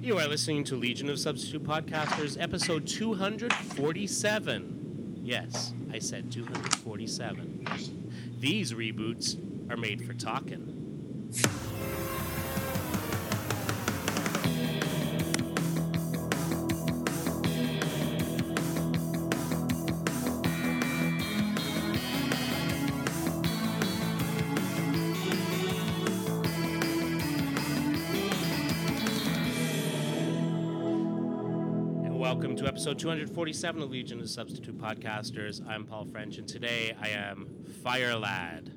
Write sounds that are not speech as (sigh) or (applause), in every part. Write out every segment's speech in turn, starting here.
You are listening to Legion of Substitute Podcasters, episode 247. Yes, I said 247. These reboots are made for talking. Episode 247 of Legion of Substitute Podcasters. I'm Paul French, and today I am Fire Lad.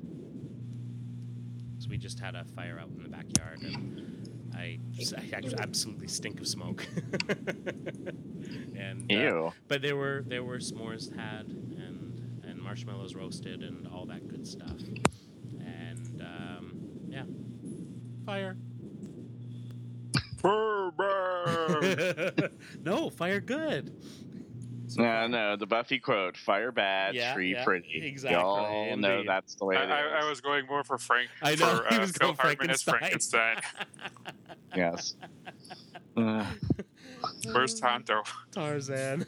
So we just had a fire out in the backyard, and I, I absolutely stink of smoke. (laughs) and uh, Ew. but there were there were s'mores had and and marshmallows roasted and all that good stuff. And um, yeah, fire. (laughs) (laughs) no, fire good. So No, no, the Buffy quote: "Fire bad, Yeah, tree yeah, pretty." exactly, You all know that's the way I, it is. I, I was going more for Frank. I know for, (laughs) he uh, was Phil going Hartman as Frankenstein. Frankenstein. Yes. Uh, Where's Tonto? Tarzan.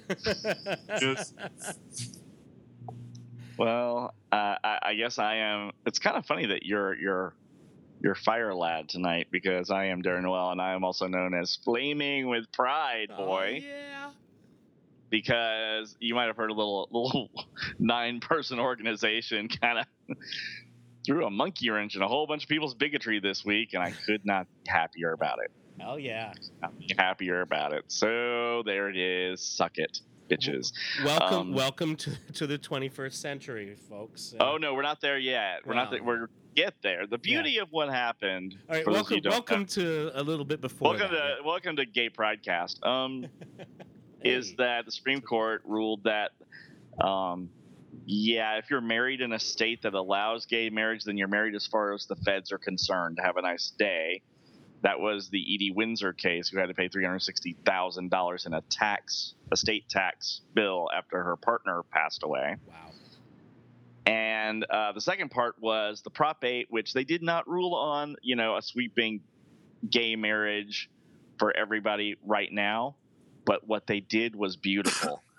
Just- well, uh, I, I guess I am. It's kind of funny that you're you're you're fire lad tonight because I am Darren Noel and I am also known as Flaming with Pride oh, Boy Oh, yeah. because you might have heard a little (laughs) little nine person organization kind of (laughs) threw a monkey wrench in a whole bunch of people's bigotry this week and I could not be happier about it. Hell yeah. Happier about it. So there it is. Suck it, bitches. Welcome, Um, welcome to, (laughs) to the 21st century, folks. Oh no, we're not there yet. We're not. There. We're get there. The beauty of what happened. All right, welcome, of you who don't welcome know- to a little bit before. welcome that. to welcome to Gay Pridecast. Um, (laughs) is that the Supreme Court ruled that, um, yeah, if you're married in a state that allows gay marriage, then you're married as far as the feds are concerned. Have a nice day. That was the Edie Windsor case, who had to pay three hundred sixty thousand dollars in a tax, a state tax bill after her partner passed away. Wow. And uh, the second part was the Prop 8, which they did not rule on, you know, a sweeping gay marriage for everybody right now. But what they did was beautiful. (laughs)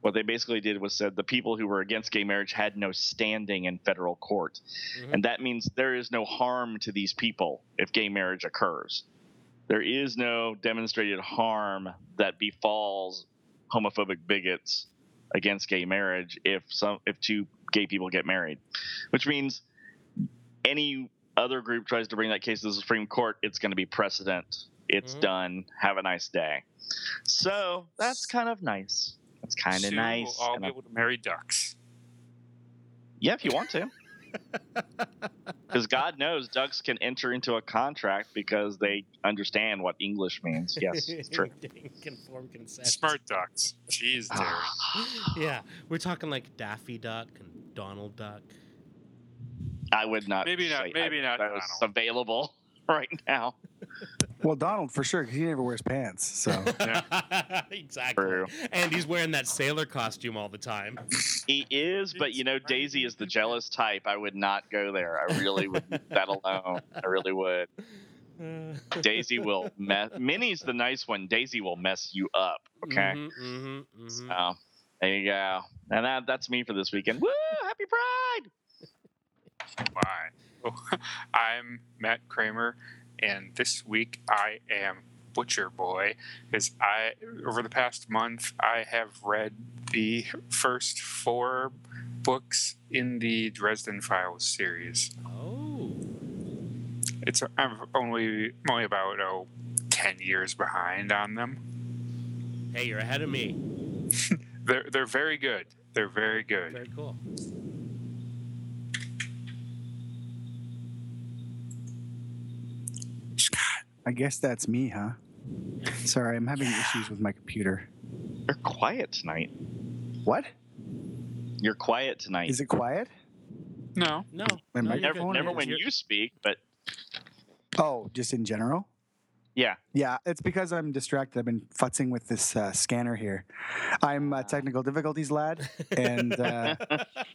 what they basically did was said the people who were against gay marriage had no standing in federal court. Mhm. And that means there is no harm to these people if gay marriage occurs. There is no demonstrated harm that befalls homophobic bigots against gay marriage if some if two gay people get married. Which means any other group tries to bring that case to the Supreme Court, it's going to be precedent. It's Mhm. done. Have a nice day. So that's kind of nice. That's kind of nice. We'll all And be I- able to marry ducks. yeah, if you want to. (laughs) Because God knows ducks can enter into a contract because they understand what English means. Yes, it's (laughs) true. Conform consent. Smart ducks. Jeez, ah. Darren. Yeah, we're talking like Daffy Duck and Donald Duck. I would not. Maybe not- maybe I- not That was available (laughs) right now. Well, Donald for sure, because he never wears pants. So (laughs) exactly. True. And he's wearing that sailor costume all the time. He is, but you know, Daisy is the jealous type. I would not go there. I really would. that alone, I really would. (laughs) Daisy will mess. Minnie's the nice one. Daisy will mess you up. Okay. Mhm, mhm, mhm. So there you go. And that, that's me for this weekend. Woo! Happy Pride. Why? (laughs) Oh, I'm Matt Kramer, and this week I am Butcher Boy because I, over the past month, I have read the first four books in the Dresden Files series. Oh. It's I'm only I'm only about oh, 10 years behind on them. Hey, you're ahead of me. (laughs) They're they're very good. They're very good. Very cool. Scott, I guess that's me, huh? Sorry, I'm having issues with my computer. You're quiet tonight. What? You're quiet tonight. Is it quiet? no, No. My no, never, good. never when You're- speak, but Oh, just in general? yeah. Yeah, it's because I'm distracted. I've been futzing with this uh, scanner here. I'm a technical difficulties lad, and uh,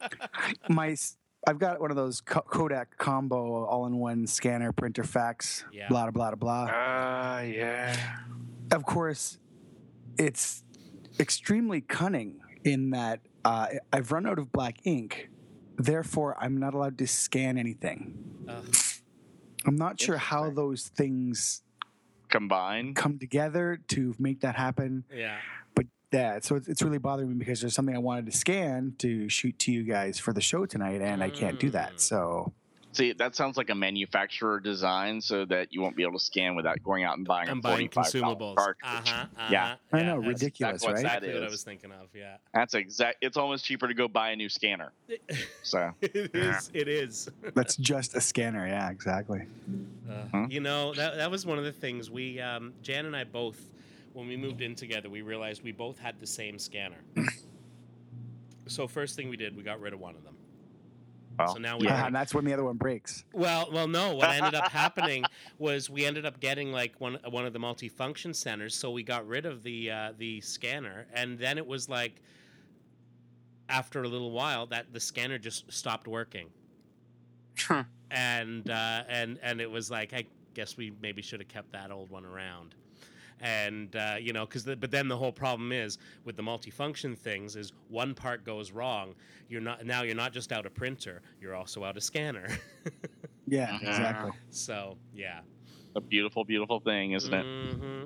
(laughs) my s- I've got one of those Kodak combo all-in-one scanner printer fax. Yeah. Blah blah blah blah. Ah, yeah. of course, it's extremely cunning in that uh, I've run out of black ink. Therefore, I'm not allowed to scan anything. Ugh. I'm not sure how those things combine come together to make that happen. yeah. But yeah, so it's, it's really bothering me because there's something I wanted to scan to shoot to you guys for the show tonight, and I can't do Mm. that. So See, that sounds like a manufacturer design so that you won't be able to scan without going out and buying I'm a buying consumables. cartridge. Uh-huh, uh-huh. Yeah. I know, that's ridiculous, that's what right? that Exactly what I was thinking of. Yeah. That's exact. It's almost cheaper to go buy a new scanner. (laughs) So it Yeah. is. It is. that's just a scanner. Yeah, exactly. Uh, Huh? You know, that, that was one of the things we, um, Jan and I both, when we moved in together, we realized we both had the same scanner. so first thing we did, we got rid of one of them. Well, so now we yeah. have- and that's when the other one breaks. Well, well, no. What ended up (laughs) happening was we ended up getting like one one of the multifunction centers, so we got rid of the uh, the scanner, and then it was like after a little while that the scanner just stopped working, Huh. and uh, and and it was like I guess we maybe should have kept that old one around. And uh, you know, because the, but then the whole problem is with the multifunction things is one part goes wrong, you're not now you're not just out a printer, you're also out a scanner. (laughs) Yeah, Mhm. exactly. So yeah. a beautiful, beautiful thing, isn't it? hmm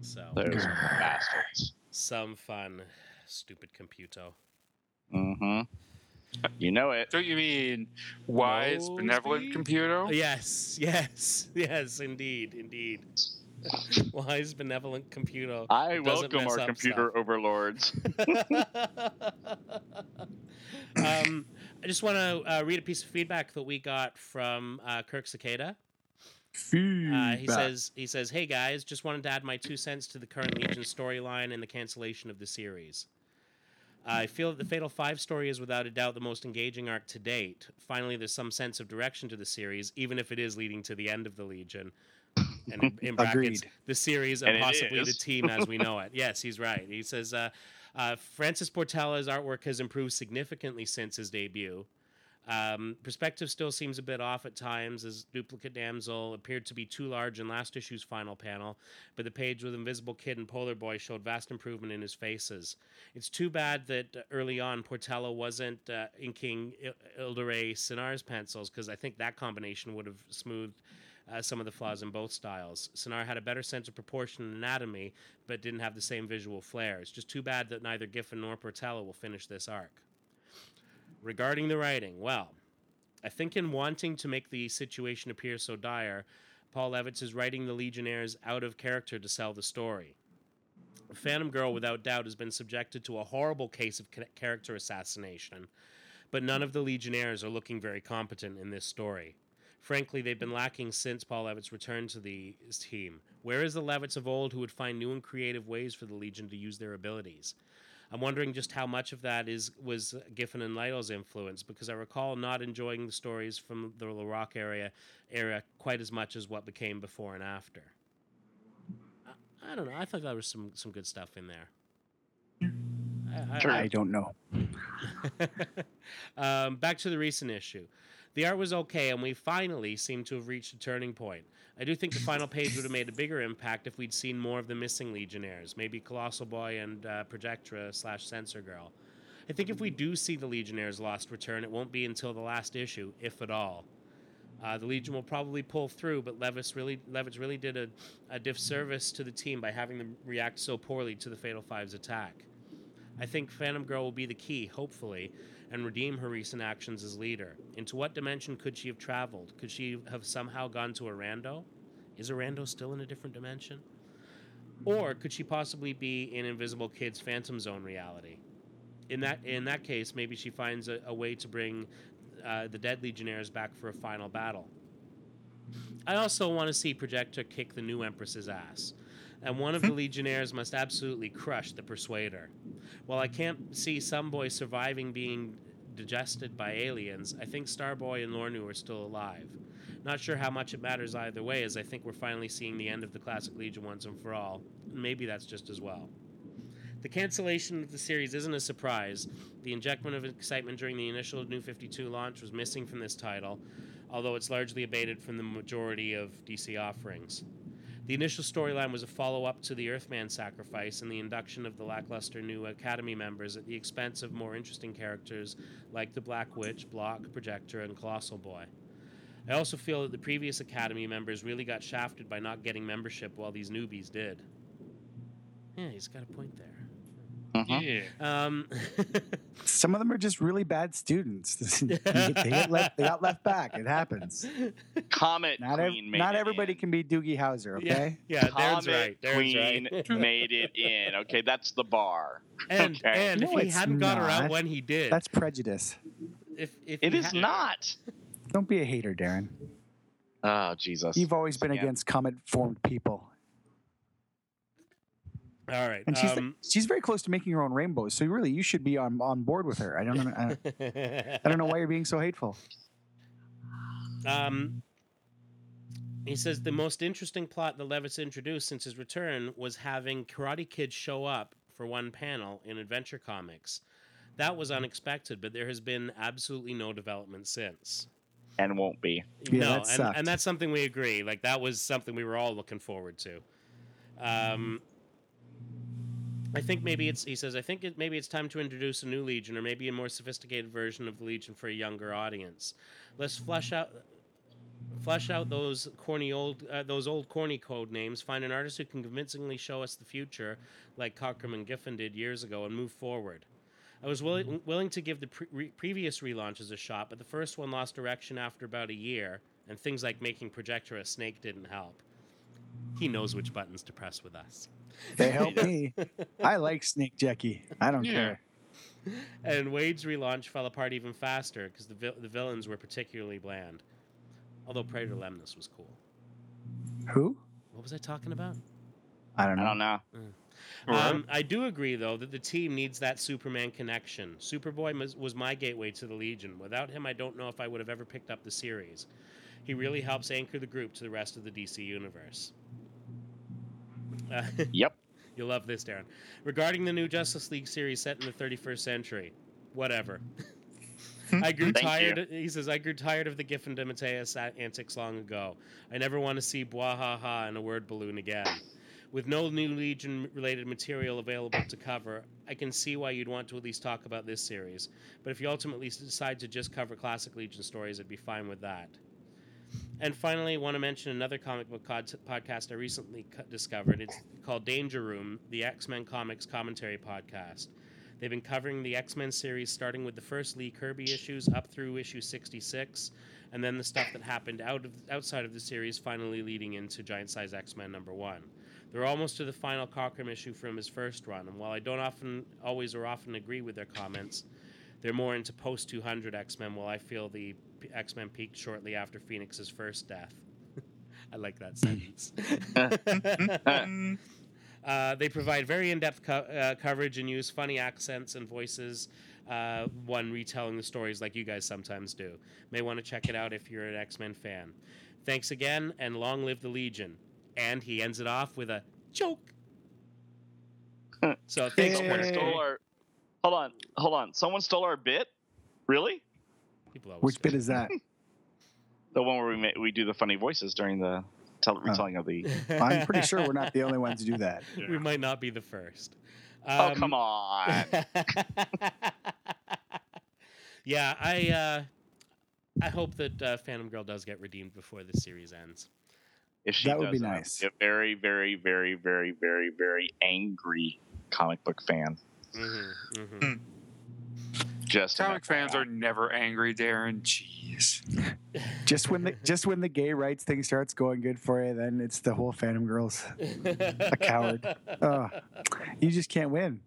So Those bastards. some fun, stupid computo. Mm-hmm. You know it. Don't you mean wise, Mosby? benevolent computer? Yes, (laughs) yes, yes, indeed, indeid. (laughs) Wise, benevolent computer. I welcome our computer stuff. overlords. (laughs) um, I just want to uh, read a piece of feedback that we got from uh, Kirk Cicada. Uh, he says, "He says, hey guys, just wanted to add my two cents to the current Legion storyline and the cancellation of the series. I feel that the Fatal Five story is without a doubt the most engaging arc to date. Finally, there's some sense of direction to the series, even if it is leading to the end of the Legion. And in, in brackets, Agreed. the series And and possibly the team as we know (laughs) it. Yes, he's right. He says, uh, uh, Francis Portela's artwork has improved significantly since his debut. Um, perspective still seems a bit off at times, as Duplicate Damsel appeared to be too large in last issue's final panel, but the page with Invisible Kid and Polar Boy showed vast improvement in his faces. It's too bad that uh, early on Portella wasn't uh, inking Il- Ildare Cinar's pencils, because I think that combination would have smoothed uh, some of the flaws in both styles. Sonar had a better sense of proportion and anatomy, but didn't have the same visual flair. It's just too bad that neither Giffen nor Portela will finish this arc. Regarding the writing, well, I think in wanting to make the situation appear so dire, Paul Levitz is writing the Legionnaires out of character to sell the story. Phantom Girl, without doubt, has been subjected to a horrible case of character assassination, but none of the Legionnaires are looking very competent in this story. Frankly, they've been lacking since Paul Levitz returned to the team. Where is the Levitz of old who would find new and creative ways for the Legion to use their abilities? I'm wondering just how much of that is was Giffen and Lytle's influence, because I recall not enjoying the stories from the LaRocque area era quite as much as what became before and after. I, I don't know. I thought there was some some good stuff in there. I, I- Sure. I don't know. (laughs) um, back to the recent issue. The art was okay, and we finally seem to have reached a turning point. I do think the final (laughs) page would have made a bigger impact if we'd seen more of the missing Legionnaires, maybe Colossal Boy and uh, Projectra slash Sensor Girl. I think if we do see the Legionnaires' lost return, it won't be until the last issue, if at all. Uh, the Legion will probably pull through, but Levis really, Levitz really did a, a disservice to the team by having them react so poorly to the Fatal Five's attack. I think Phantom Girl will be the key, hopefully, and redeem her recent actions as leader. Into what dimension could she have traveled? Could she have somehow gone to Orando? Is Orando still in a different dimension? Or could she possibly be in Invisible Kid's Phantom Zone reality? In that in that case, maybe she finds a, a way to bring uh, the dead Legionnaires back for a final battle. I also want to see Projectra kick the new Empress's ass, and one of the hmm. Legionnaires must absolutely crush the Persuader. While I can't see Sun Boy surviving being digested by aliens, I think Starboy and Lornu are still alive. Not sure how much it matters either way, as I think we're finally seeing the end of the classic Legion once and for all. Maybe that's just as well. The cancellation of the series isn't a surprise. The injectment of excitement during the initial New 52 launch was missing from this title, although it's largely abated from the majority of DC offerings. The initial storyline was a follow up to the Earthman sacrifice and the induction of the lackluster new Academy members at the expense of more interesting characters like the Black Witch, Block, Projectra, and Colossal Boy. I also feel that the previous Academy members really got shafted by not getting membership while these newbies did. Yeah, he's got a point there. Mhm. Yeah. Um, (laughs) Some of them are just really bad students. (laughs) (laughs) they, get, left, they got left back. It happens. Comet Not, ev- Queen made not it everybody in. can be Doogie Howser, okay? yeah, Darren's Comet right. Darren's Queen right. made it in. Okay, that's the bar. and Okay. and No, if he hadn't got her out when he did, That's prejudice. if if It he had- not. Don't be a hater, Darren. Oh Jesus. You've always been Yeah. against comet formed people. All right. And she's um, she's very close to making her own rainbows. So really, you should be on on board with her. I don't know. I, I don't know why you're being so hateful. Um, he says the most interesting plot the Levitz introduced since his return was having Karate Kid show up for one panel in Adventure Comics. That was unexpected, but there has been absolutely no development since. and won't be. Yeah, no, that and, and that's something we agree. Like that was something we were all looking forward to. Um, I think maybe it's. He says. I think it, maybe it's time to introduce a new Legion, or maybe a more sophisticated version of the Legion for a younger audience. Let's flesh out. Flesh out those corny old, uh, those old corny code names. Find an artist who can convincingly show us the future, like Cockrum and Giffen did years ago, and move forward. I was willing, willing to give the pre- re- previous relaunches a shot, but the first one lost direction after about a year, and things like making Projectra a snake didn't help. He knows which buttons to press with us. They help (laughs) me. I like Snake Jackie. I don't Yeah. care. And Waid's relaunch fell apart even faster because the, vil- the villains were particularly bland. Although Praetor Lemnos was cool. Who? What was I talking about? I don't I know. don't know. Um, I do agree, though, that the team needs that Superman connection. Superboy was, was my gateway to the Legion. Without him, I don't know if I would have ever picked up the series. He really helps anchor the group to the rest of the DC universe. Uh, (laughs) Yep. You'll love this, Darren. Regarding the new Justice League series set in the 31st century, whatever. I grew tired. He says, I grew tired of the Giffen DeMatteis antics long ago. I never want to see blah ha ha and a word balloon again. With no new Legion related material available to cover, I can see why you'd want to at least talk about this series. But if you ultimately decide to just cover classic Legion stories, I'd be fine with that. And finally, I want to mention another comic book podcast I recently cu- discovered. It's called Danger Room, the X Men Comics Commentary Podcast. They've been covering the X Men series starting with the first Lee Kirby issues up through issue 66, and then the stuff that happened out of, outside of the series, finally leading into Giant Size X Men number one. They're almost to the final Cockrum issue from his first run, and while I don't often, always or often agree with their comments, they're more into post 200 X Men, while I feel the X Men peaked shortly after Phoenix's first death. (laughs) I like that sentence. (laughs) uh, they provide very in depth co- uh, coverage and use funny accents and voices. Uh, one retelling the stories like you guys sometimes do. May want to check it out if you're an X Men fan. Thanks again, and long live the Legion. And he ends it off with a joke. so thanks, Yay. Someone stole our. Hold on, hold on. Someone stole our bit. Really? People always Which do. bit is that? (laughs) The one where we ma- we do the funny voices during the tell- Oh. retelling of the. (laughs) I'm pretty sure we're not the only ones to do that. (laughs) we might not be the first. oh Um, come on! yeah, I uh, I hope that uh, Phantom Girl does get redeemed before the series ends. If she That would be doesn't, I'll nice. A very, very, very, very, very, very angry comic book fan. Mm-hmm, mm-hmm. Just Comic fans are never angry, Darren. Jeez. Just when the just when the gay rights thing starts going good for you, then it's the whole Phantom Girls. a coward. (laughs) Oh, you just can't win.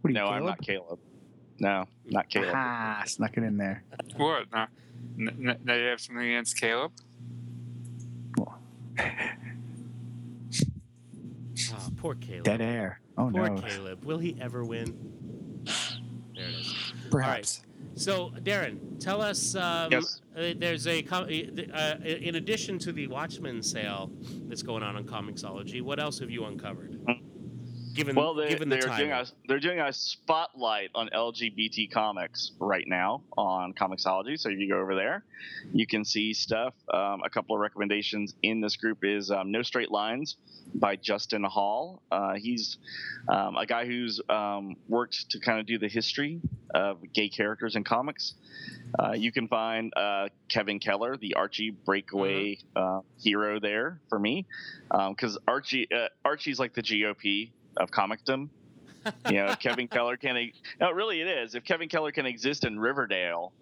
What are you, No, I'm not Caleb. No, not Caleb. Ah, snuck it in there. What? Now, n- n- now you have something against Caleb? Oh, (laughs) poor Caleb. Dead air. Oh Poor no. Caleb. Will he ever win? There it is. So, Darren, tell us. Um, Yes. uh, there's a uh, in addition to the Watchmen sale that's going on on Comixology. What else have you uncovered? Given Well, they, given the they're doing a they're doing a spotlight on LGBT comics right now on Comixology. So if you go over there, you can see stuff. Um, a couple of recommendations in this group is um, No Straight Lines by Justin Hall. Uh, he's um, a guy who's um, worked to kind of do the history of gay characters in comics. Uh, you can find uh, Kevin Keller, the Archie breakaway uh, hero, there for me, because Archie uh, Archie's like the GOP of comicdom. you know, if Kevin Keller can. e- No, really, it is. If Kevin Keller can exist in Riverdale,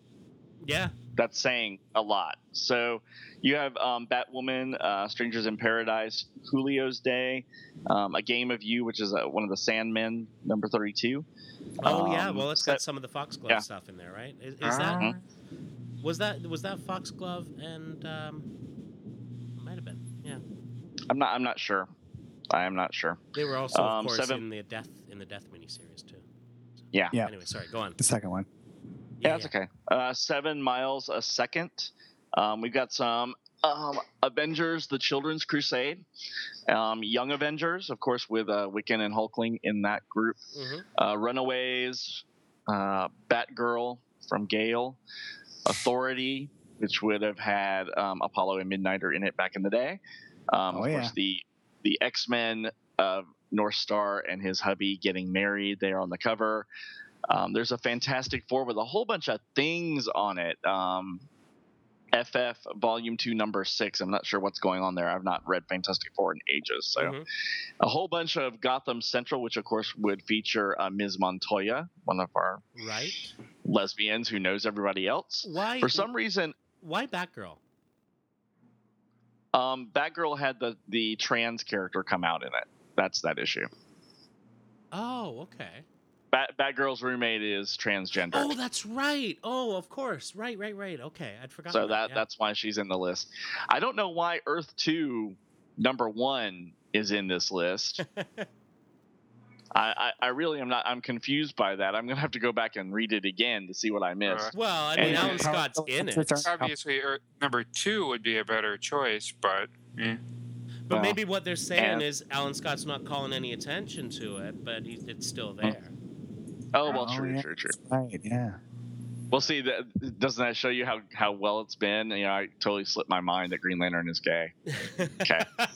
yeah, that's saying a lot. So you have um, Batwoman, uh, Strangers in Paradise, Julio's Day, um, A Game of You, which is uh, one of the Sandmen, number 32. oh yeah. Um, Well, it's got some of the Foxglove yeah. stuff in there, right? Is, is that Uh, was that was that Foxglove and um, might have been. Yeah, I'm not. I'm not sure. I am not sure. they were also of Um, course seven- in the death in the death miniseries too. Yeah. Yeah. Anyway, sorry. Go on. The second one. Yeah, that's okay. Uh, seven miles a second. Um, we've got some um, Avengers: The Children's Crusade, um, Young Avengers, of course, with uh, Wiccan and Hulkling in that group. hmm Uh, Runaways, uh, Batgirl from Gail, Authority, which would have had um, Apollo and Midnighter in it back in the day. Um, Oh, of yeah. course, the the X Men of North Star and his hubby getting married there on the cover. Um, there's a Fantastic Four with a whole bunch of things on it. Um, FF Volume Two, Number Six. I'm not sure what's going on there. I've not read Fantastic Four in ages, so Mhm. a whole bunch of Gotham Central, which of course would feature uh, Ms. Montoya, one of our Right. lesbians who knows everybody else. Why? For some reason, Why Batgirl? Um, Batgirl had the the trans character come out in it. That's that issue. Oh, okay. Bat, Batgirl's roommate is transgender, Oh, that's right. Oh, of course. Right, right, right. Okay, I'd forgotten. so that yeah. that's why she's in the list. I don't know why Earth Two, number one, is in this list. (laughs) I, I, I really am not. I'm confused by that. I'm gonna have to go back and read it again to see what I missed. well, I mean, And- Alan Scott's in it, obviously, er, number two would be a better choice, but eh. but Well, maybe what they're saying and- is Alan Scott's not calling any attention to it, but he's, it's still there. Oh well, Oh, true, yeah. true, true. Right. Yeah. Well, see, that, doesn't that show you how, how well it's been? You know, I totally slipped my mind that Green Lantern is gay. Okay. (laughs)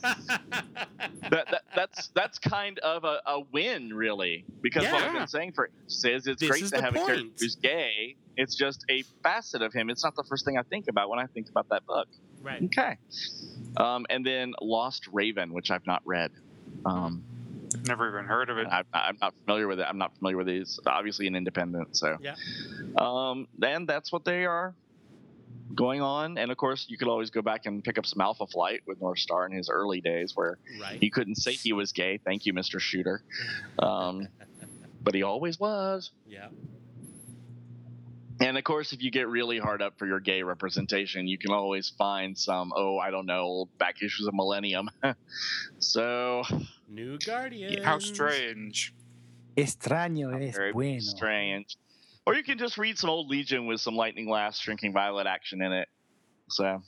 That, that that's that's kind of a, a win, really, because what I've been saying for says it's This great to have a character who's gay. It's just a facet of him. It's not the first thing I think about when I think about that book. right. Okay. Um, and then Lost Raven, which I've not read. Um, never even heard of it. I'm, I'm not familiar with it. I'm not familiar with these. Obviously an independent, so Yeah. Um, and that's what they are going on. And of course, you could always go back and pick up some Alpha Flight with North Star in his early days, where Right. he couldn't say he was gay. Thank you, Mister Shooter. Um, (laughs) but he always was. Yeah. And of course, if you get really hard up for your gay representation, you can always find some, oh, I don't know, old back issues of Millennium. (laughs) so New Guardians. How strange. Extraño es very bueno. strange. Or you can just read some old Legion with some Lightning Lass, Shrinking Violet action in it. So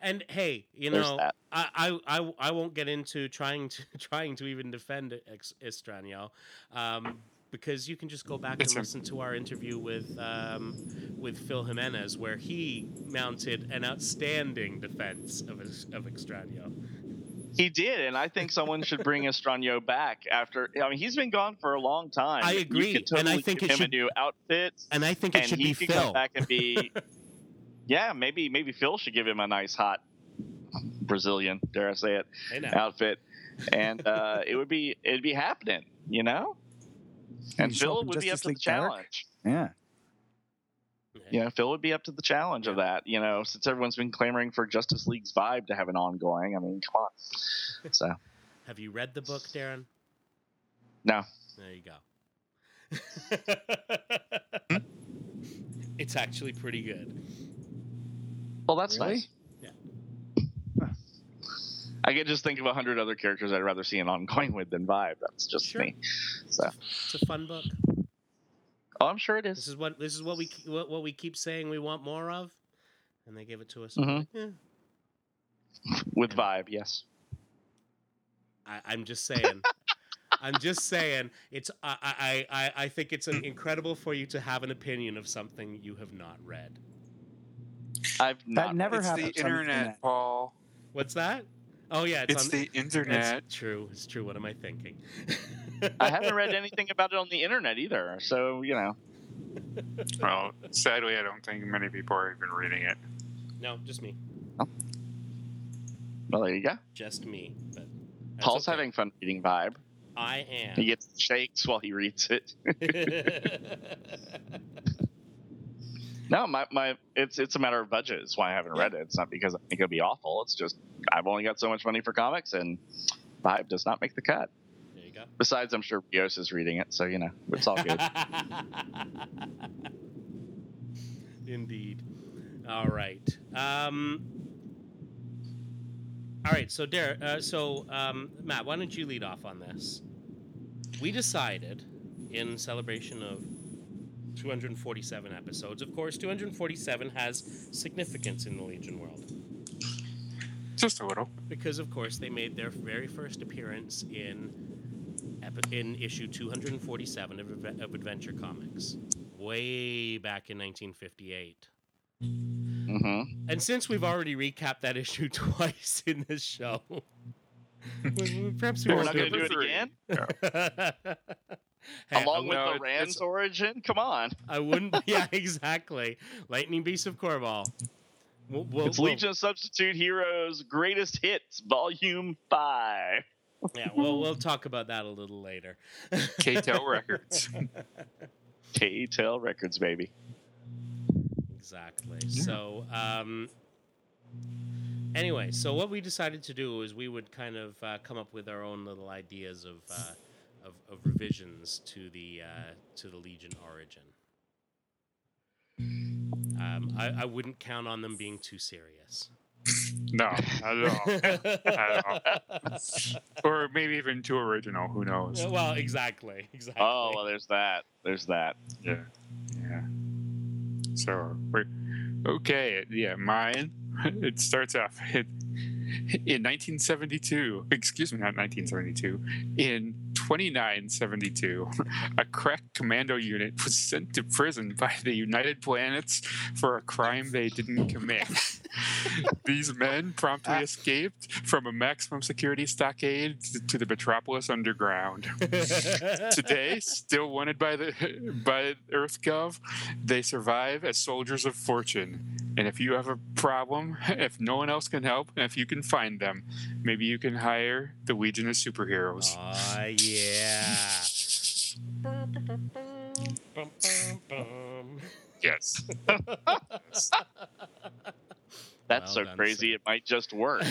And hey, you know, that. I, I, I, I won't get into trying to (laughs) trying to even defend Ex- Estrano, um, because you can just go back It's and listen to our interview with um, with Phil Jimenez, where he mounted an outstanding defense of Ex- of Extraño. He did, and I think someone should bring Estrano back after. I mean, he's been gone for a long time. I You agree, could and I totally think give it him should- a new outfit, And I think it and should he be Phil. come back and be. (laughs) yeah, maybe maybe Phil should give him a nice hot Brazilian, dare I say it, Hey, outfit, and uh, it would be it'd be happening, you know. And You show Phil up in would be up Justice to the League Dark? challenge. Yeah. You know, Phil would be up to the challenge of that. You know, since everyone's been clamoring for Justice League's vibe to have an ongoing. I mean, come on. (laughs) So Have you read the book, Darren? no, There you go. (laughs) it's actually pretty good. well, that's Really? nice. Yeah. I could just think of a hundred other characters I'd rather see an ongoing with than Vibe. That's just Sure. me. So, It's a fun book. Oh, I'm sure it is. This is. is what this is what we what, what we keep saying we want more of, and they give it to us. Mhm. Yeah. With Vibe, yes. I, I'm just saying. (laughs) I'm just saying, it's I, I I I think it's an incredible for you to have an opinion of something you have not read. I've That not. never it's happens. the on internet, Paul. What's that? Oh yeah, it's, It's on the internet. It's true. It's true. What am I thinking? (laughs) I haven't read anything about it on the internet either. So you know, Well, sadly, I don't think many people are even reading it. No, just me. Oh. well there you go. Just me. But Paul's okay. having fun reading vibe. I am. He gets shakes while he reads it. (laughs) No, my, my it's it's a matter of budget. It's why I haven't read it. It's not because I think it'll be awful. It's just I've only got so much money for comics, and Vibe does not make the cut. There you go. Besides, I'm sure Rios is reading it, so you know it's all good. (laughs) Indeed. All right. Um, all right. So, Derek. Uh, so, um, Matt, why don't you lead off on this? We decided, in celebration of 247 episodes, of course, 247 has significance in the Legion world Just a little. because, of course, they made their very first appearance in epi- in issue 247 of, of Adventure Comics, way back in 1958. hmm And since we've already recapped that issue (laughs) twice in this show, we- (laughs) we- perhaps we We're won't going to do it three. again, (laughs) Hey, along I, with no, the Rand's origin. Come on, I wouldn't. Yeah, exactly. Lightning Beast of Korbal. We'll, we'll, it's we'll- Legion of Substitute Heroes Greatest Hits Volume Five. Yeah, (laughs) we'll we'll talk about that a little later. K-Tel Records. (laughs) K-Tel Records, baby. Exactly. So, um, anyway, so what we decided to do is we would kind of uh, come up with our own little ideas of uh, of, of revisions to the uh, to the Legion origin. Um, I, I wouldn't count on them being too serious. No, not at all. At all. (laughs) Or maybe even too original. Who knows? well, exactly, exactly. Oh, well, there's that. There's that. Yeah. Yeah. So we're okay. Yeah, mine. (laughs) It starts off in, (laughs) in 1972. Excuse me, not 1972. In 2972, a crack commando unit was sent to prison by the United Planets for a crime they didn't commit. (laughs) These men promptly ah. escaped from a maximum security stockade to, to the Metropolis Underground (laughs) today, still wanted by the by EarthGov, they survive as soldiers of fortune. And if you have a problem, if no one else can help, and if you can find them, maybe you can hire the Legion of Superheroes. Oh yeah. Bum. Yes. (laughs) That's Well so done, crazy sir. it might just work.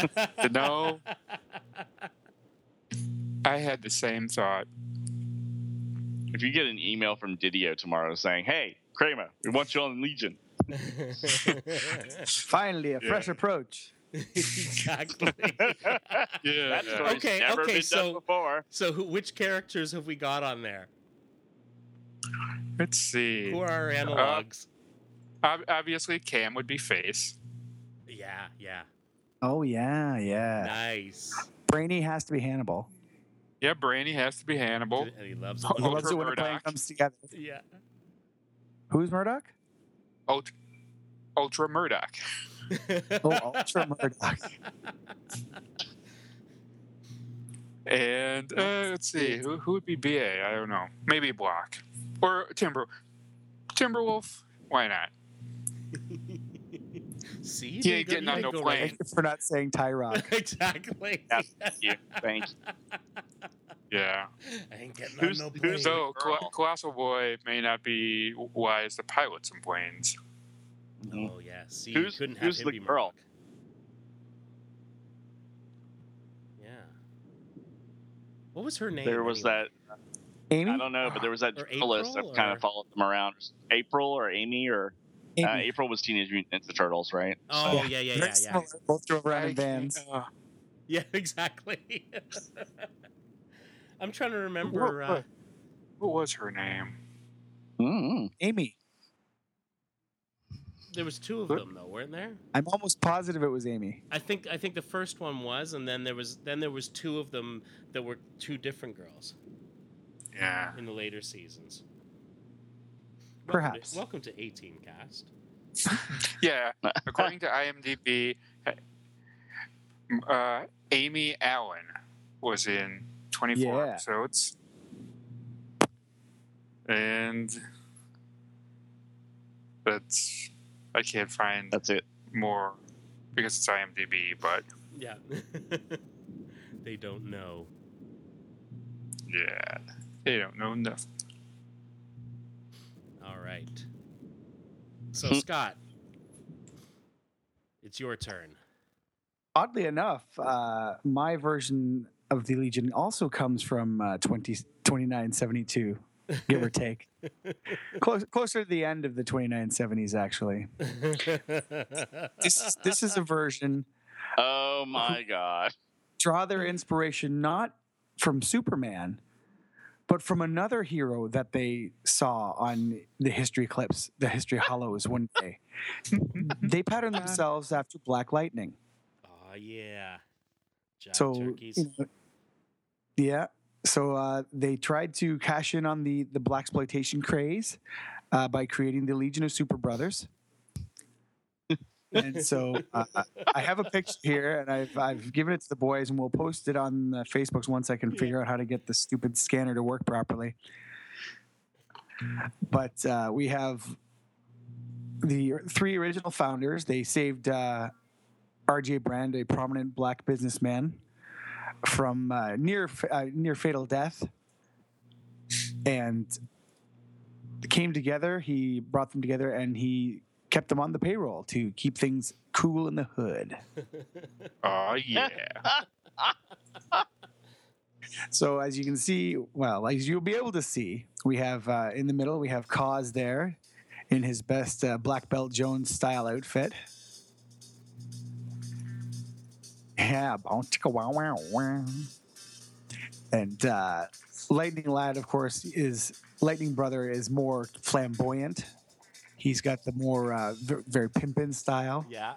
(laughs) no, I had the same thought. if you get an email from Didio tomorrow saying, "Hey, Kramer, we want you on Legion," (laughs) Finally, a Yeah. fresh approach. (laughs) exactly. (laughs) Yeah. that story's Okay, never okay, been so- done before. So, who, which characters have we got on there? Let's see. Who are our uh, analogs? Ob- obviously, Cham would be face. yeah, yeah. Oh yeah, yeah. Nice. Brainy has to be Hannibal. Yeah, Brainy has to be Hannibal. And he loves. Oh, He loves it when the plan Murdoch. comes together. yeah. Who's Murdoch? Ultra, Ultra Murdoch. (laughs) (laughs) Oh, Ultra Murdoch. And uh, let's see, who, who would be BA? I don't know. Maybe Block or Timber. Timberwolf. Why not? (laughs) See, He ain't getting on no didn't plane. Thank you for not saying Tyroc. (laughs) exactly. Yeah, thank you. Thank you. Yeah. I ain't getting Who's- on no plane. the- So Colossal Boy may not be wise to pilot some planes. Oh yeah. See, Who's- couldn't have who's him the be girl? Murdoch. Yeah. What was her name? There was anyway? that. Amy? I don't know, but there was that Or journalist April, that kind or- of followed them around. April or Amy or Amy. uh, April was Teenage Mutant Ninja Turtles, right? Oh Yeah. yeah, yeah, yeah, yeah. Both drove around in vans. uh, (laughs) Yeah, exactly. (laughs) I'm trying to remember. what, Uh, what- what was her name? Mm-hmm. Amy. There was two of them though, weren't there? I'm almost positive it was Amy. I think I think the first one was, and then there was then there was two of them that were two different girls Yeah. in the later seasons. Welcome to- Perhaps. Welcome to 18 cast. (laughs) Yeah. According to IMDb, uh, Amy Allen was in 24 Yeah. episodes. And that's I can't find That's it. more because it's IMDb, but Yeah. (laughs) they don't know. yeah, they don't know nothing. All right. So Hmm. Scott, it's your turn. Oddly enough, uh, my version of the Legion also comes from uh, 20, 2972, give or take. (laughs) Close, closer to the end of the 2970s, actually. (laughs) This is, this is a version Oh my god. draw their inspiration not from Superman, but from another hero that they saw on the history clips, the history hollows one day. (laughs) they patterned themselves after Black Lightning. oh yeah. Jive so turkeys. you know, yeah so uh, they tried to cash in on the the black exploitation craze uh, by creating the legion of super brothers. And so uh, i have a picture here and I've, I've given it to the boys and we'll post it on the facebooks once i can Yeah. figure out how to get the stupid scanner to work properly. But uh, we have the three original founders. They saved uh, rj Brande a prominent black businessman from uh, near uh, near fatal death, and came together. He brought them together, and he kept them on the payroll to keep things cool in the hood. (laughs) Oh yeah. So as you can see, well, as you'll be able to see, we have uh, in the middle we have Cause there in his best uh, black belt Jones style outfit. Yeah, chicka, wow, wow, wow. and uh, Lightning Lad, of course, is Lightning Brother is more flamboyant. He's got the more uh, ver- very pimpin' style yeah.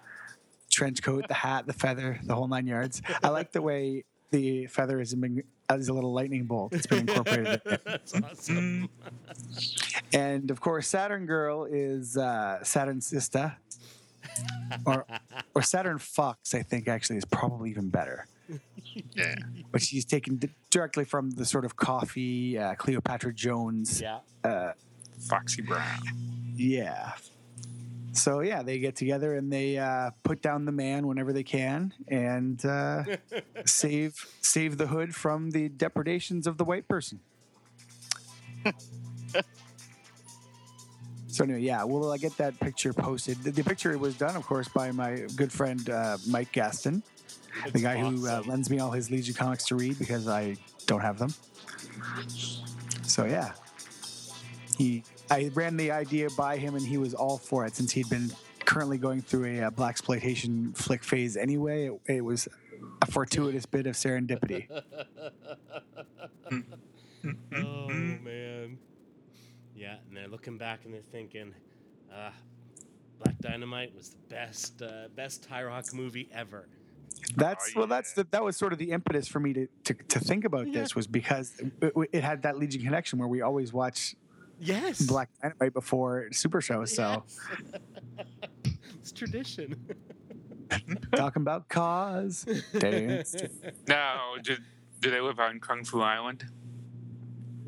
trench coat, the hat, the feather, the whole nine yards. I like the way the feather is been, as a little lightning bolt. It's been incorporated. (laughs) That's awesome. And of course, Saturn Girl is uh, Saturn Sister, (laughs) or or Saturn Fox. I think actually is probably even better. (laughs) Yeah. But she's taken directly from the sort of Coffy uh, Cleopatra Jones. yeah. Uh, Foxy Brown. yeah. So yeah, they get together and they uh, put down the man whenever they can and uh, (laughs) save save the hood from the depredations of the white person. So anyway, yeah, well, I get that picture posted. The, the picture was done, of course, by my good friend uh, Mike Gaston, the It's guy who uh, lends me all his Legion comics to read because I don't have them. So yeah, he I ran the idea by him and he was all for it since he'd been currently going through a uh, black exploitation flick phase anyway. It, it was a fortuitous bit of serendipity. (laughs) (laughs) man. Yeah, and they're looking back and they're thinking, uh, Black Dynamite was the best uh, best Tyroc movie ever. That's Oh, well, that's the, that was sort of the impetus for me to to, to think about Yeah. this was because it, it had that Legion connection where we always watch Yes. Black Dynamite before Super Show. So Yes. (laughs) it's tradition. (laughs) talking about cause, dance. (laughs) Now, do, do they live on Kung Fu Island?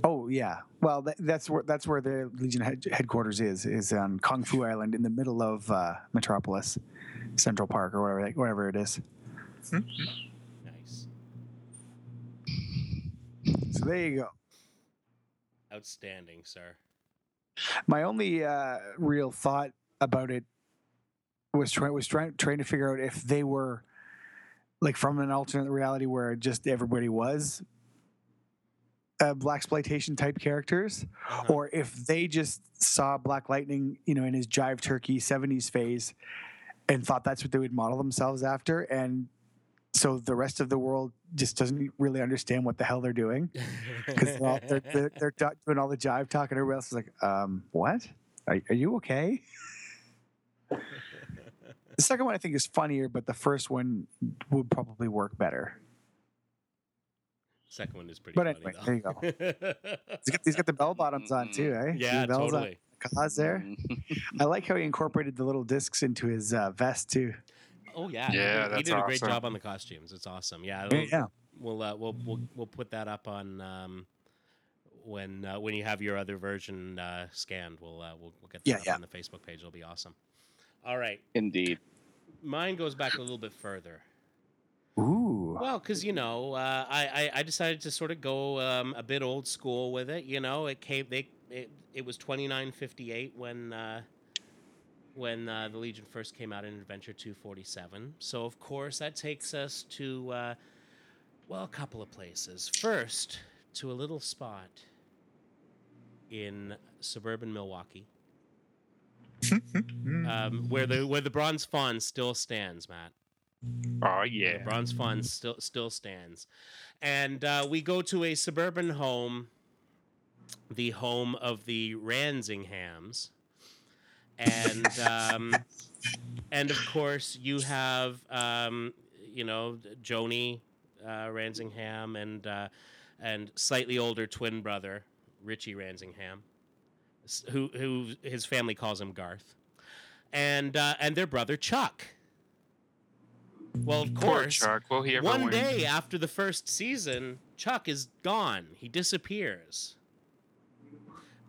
Oh yeah. Well, that, that's where that's where the Legion head, headquarters is is on Kung Fu Island in the middle of uh, Metropolis, Central Park or whatever whatever it is. nice. So there you go. Outstanding, sir. My only uh, real thought about it was trying was trying trying to figure out if they were like from an alternate reality where just everybody was uh, black exploitation type characters, Uh-huh. or if they just saw Black Lightning, you know, in his Jive Turkey '70s phase, and thought that's what they would model themselves after, and so the rest of the world just doesn't really understand what the hell they're doing (laughs) because they're, they're, they're, they're doing all the jive talk and everybody else is like, um, what? Are, are you okay? (laughs) The second one I think is funnier, but the first one would probably work better. Second one is pretty. But funny, anyway, though. there you go. (laughs) He's got, he's got the bell bottoms on too, eh? yeah, the bells on totally. the cause there. Mm. I like how he incorporated the little discs into his uh, vest too. Oh yeah, he Yeah, did- he that's did a great awesome. job on the costumes. It's awesome. Yeah, Yeah, we'll, yeah. we'll uh, we'll we'll we'll put that up on um, when uh, when you have your other version uh, scanned. We'll uh, we'll we'll get that Yeah, up yeah. on the Facebook page. It'll be awesome. All right, Indeed. mine goes back a little bit further. Well, because you know, uh, I, I I decided to sort of go um, a bit old school with it. You know, it came they it, it was twenty nine fifty eight when uh, when uh, the Legion first came out in Adventure two forty seven. So of course that takes us to uh, well a couple of places. First, to a little spot in suburban Milwaukee. (laughs) Um, where the where the bronze fawn still stands, Matt. Oh The yeah. bronze fawn still still stands, and uh, we go to a suburban home, the home of the Ransinghams, and um, and of course you have um, you know Joni uh, Ransingham and uh, and slightly older twin brother Richie Ransingham, who who his family calls him Garth, and uh, and their brother Chuck. Well, of Poor course, Chuck. Will he ever one win? day (laughs) after the first season, Chuck is gone. He disappears.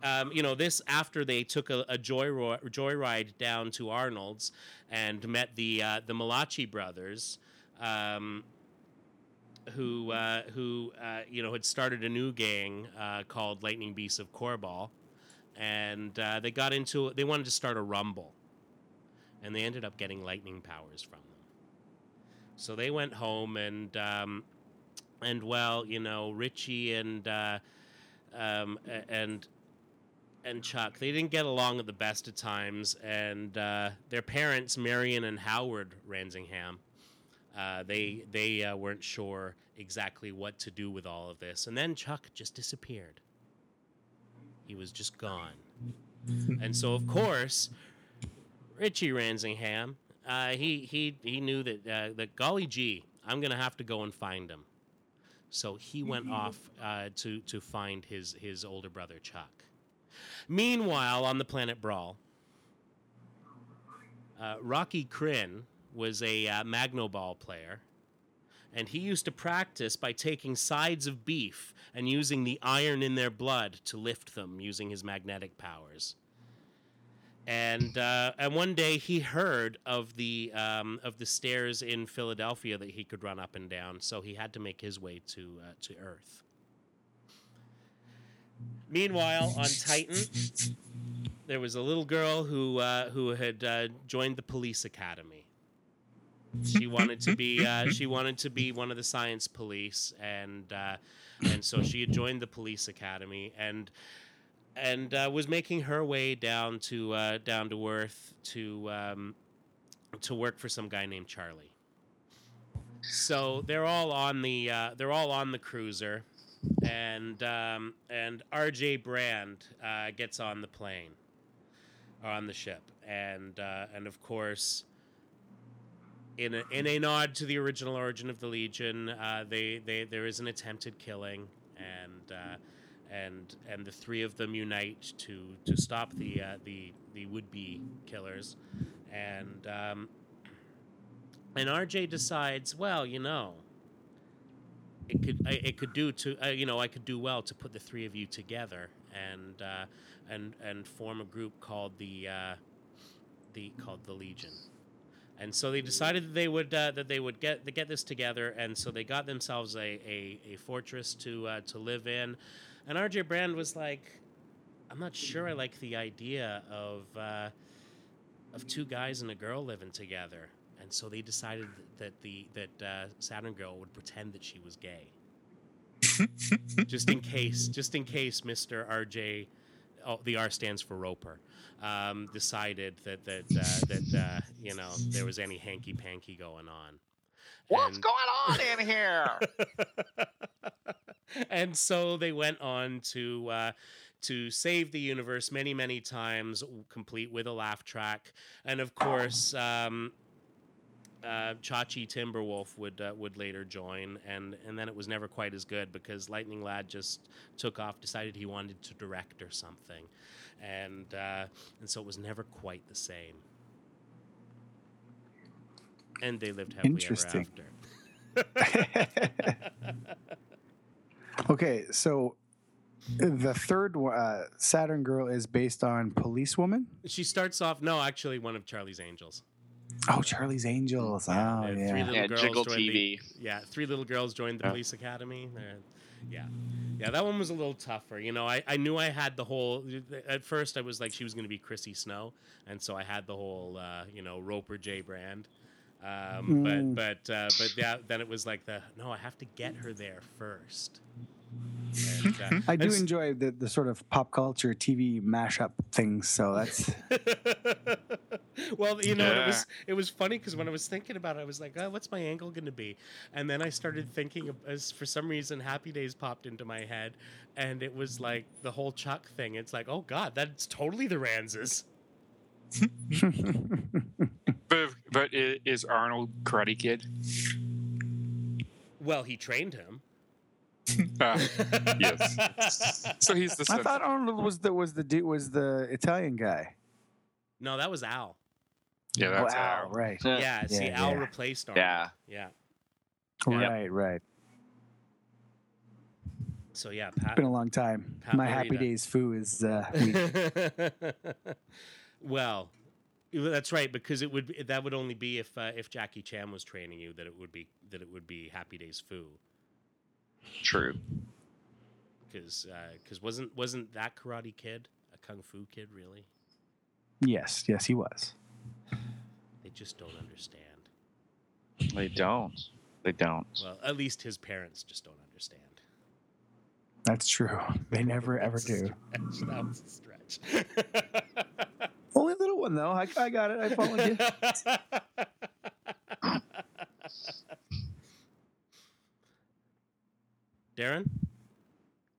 Um, you know, this after they took a, a joyride, joyride down to Arnold's and met the uh, the Malachi brothers, um, who uh, who uh, you know had started a new gang uh, called Lightning Beasts of Korbal, and uh, they got into they wanted to start a rumble, and they ended up getting lightning powers from them. So they went home and um, and well, you know, Richie and uh, um, and and Chuck, they didn't get along at the best of times, and uh, their parents, Marion and Howard Ransingham, uh, they they uh, weren't sure exactly what to do with all of this, and then Chuck just disappeared. He was just gone, and so of course, Richie Ransingham, uh, he he he knew that uh, that golly gee, I'm gonna have to go and find him. So he went off uh, to to find his his older brother Chuck. Meanwhile, on the planet Braal, uh, Rocky Krinn was a uh, Magnoball player, and he used to practice by taking sides of beef and using the iron in their blood to lift them using his magnetic powers. And uh, and one day he heard of the um, of the stairs in Philadelphia that he could run up and down, so he had to make his way to uh, to Earth. Meanwhile, on Titan, there was a little girl who uh, who had uh, joined the police academy. She wanted to be uh, she wanted to be one of the science police, and uh, and so she had joined the police academy and and uh, was making her way down to uh, down to Earth to um, to work for some guy named Charlie. So they're all on the uh, they're all on the cruiser, and um, and R.J. Brande uh, gets on the plane, or on the ship, and uh, and of course. In a, in a nod to the original origin of the Legion, uh, they, they there is an attempted killing, and and and the three of them unite to to stop the uh, the the would be killers, and um, and RJ decides, well, you know, it could I, it could do to uh, you know I could do well to put the three of you together and uh, and and form a group called the uh, the called the Legion. And so they decided that they would uh, that they would get get this together, and so they got themselves a, a, a fortress to uh, to live in. And RJ Brande was like, I'm not sure I like the idea of uh, of two guys and a girl living together. And so they decided that the that uh, Saturn Girl would pretend that she was gay, (laughs) just in case, just in case Mister RJ, oh, the R stands for Roper, um, decided that that uh, that uh, you know there was any hanky panky going on. What's And- going on in here? (laughs) and so they went on to uh, to save the universe many, many times, complete with a laugh track, and of course. Um, uh, Chachi Timberwolf would uh, would later join, and and then it was never quite as good because Lightning Lad just took off, decided he wanted to direct or something, and uh, and so it was never quite the same. And they lived happily ever after. (laughs) (laughs) okay, so the third one, uh, Saturn Girl is based on Policewoman. She starts off no, actually one of Charlie's Angels. Oh, Charlie's Angels. Oh, Three yeah. little Yeah, girls Jiggle joined the- yeah, three little girls joined the Yeah. police academy. They're- yeah, yeah, that one was a little tougher. You know, I, I knew I had the whole. At first, I was like she was going to be Chrissy Snow, and so I had the whole, uh, you know, Roper J brand. Um, Mm. But but uh, but yeah, then it was like the no, I have to get her there first. And, uh, I do and s- enjoy the, the sort of pop culture TV mashup things. So that's (laughs) well, you know, it was it was funny because when I was thinking about it, I was like, oh, "What's my angle going to be?" And then I started thinking, as for some reason, Happy Days popped into my head, and it was like the whole Chuck thing. It's like, oh God, that's totally the Ranzes. But but is Arnold Karate Kid? Well, he trained him. Uh, (laughs) yes. So he's the same. I thought Arnold was the was the dude was the Italian guy. no, that was Al. yeah, that's oh, Al, Al. right, Yeah, see, yeah, Al yeah. replaced Arnold. Yeah. yeah. Yep. right, right. So yeah, Pat. It's been a long time. Pat My Happy Days foo is uh, (laughs) weak. (laughs) well, that's right because it would be, that would only be if uh, if Jackie Chan was training you that it would be that it would be Happy Days Foo True. because because wasn't wasn't that Karate Kid a kung fu kid really? yes, yes, he was. They just don't understand. They don't. They don't. Well, at least his parents just don't understand. That's true. They never ever That's a do. stretch. That was a stretch. (laughs) Only a little one though. I, I got it. I followed you. (laughs) Darren,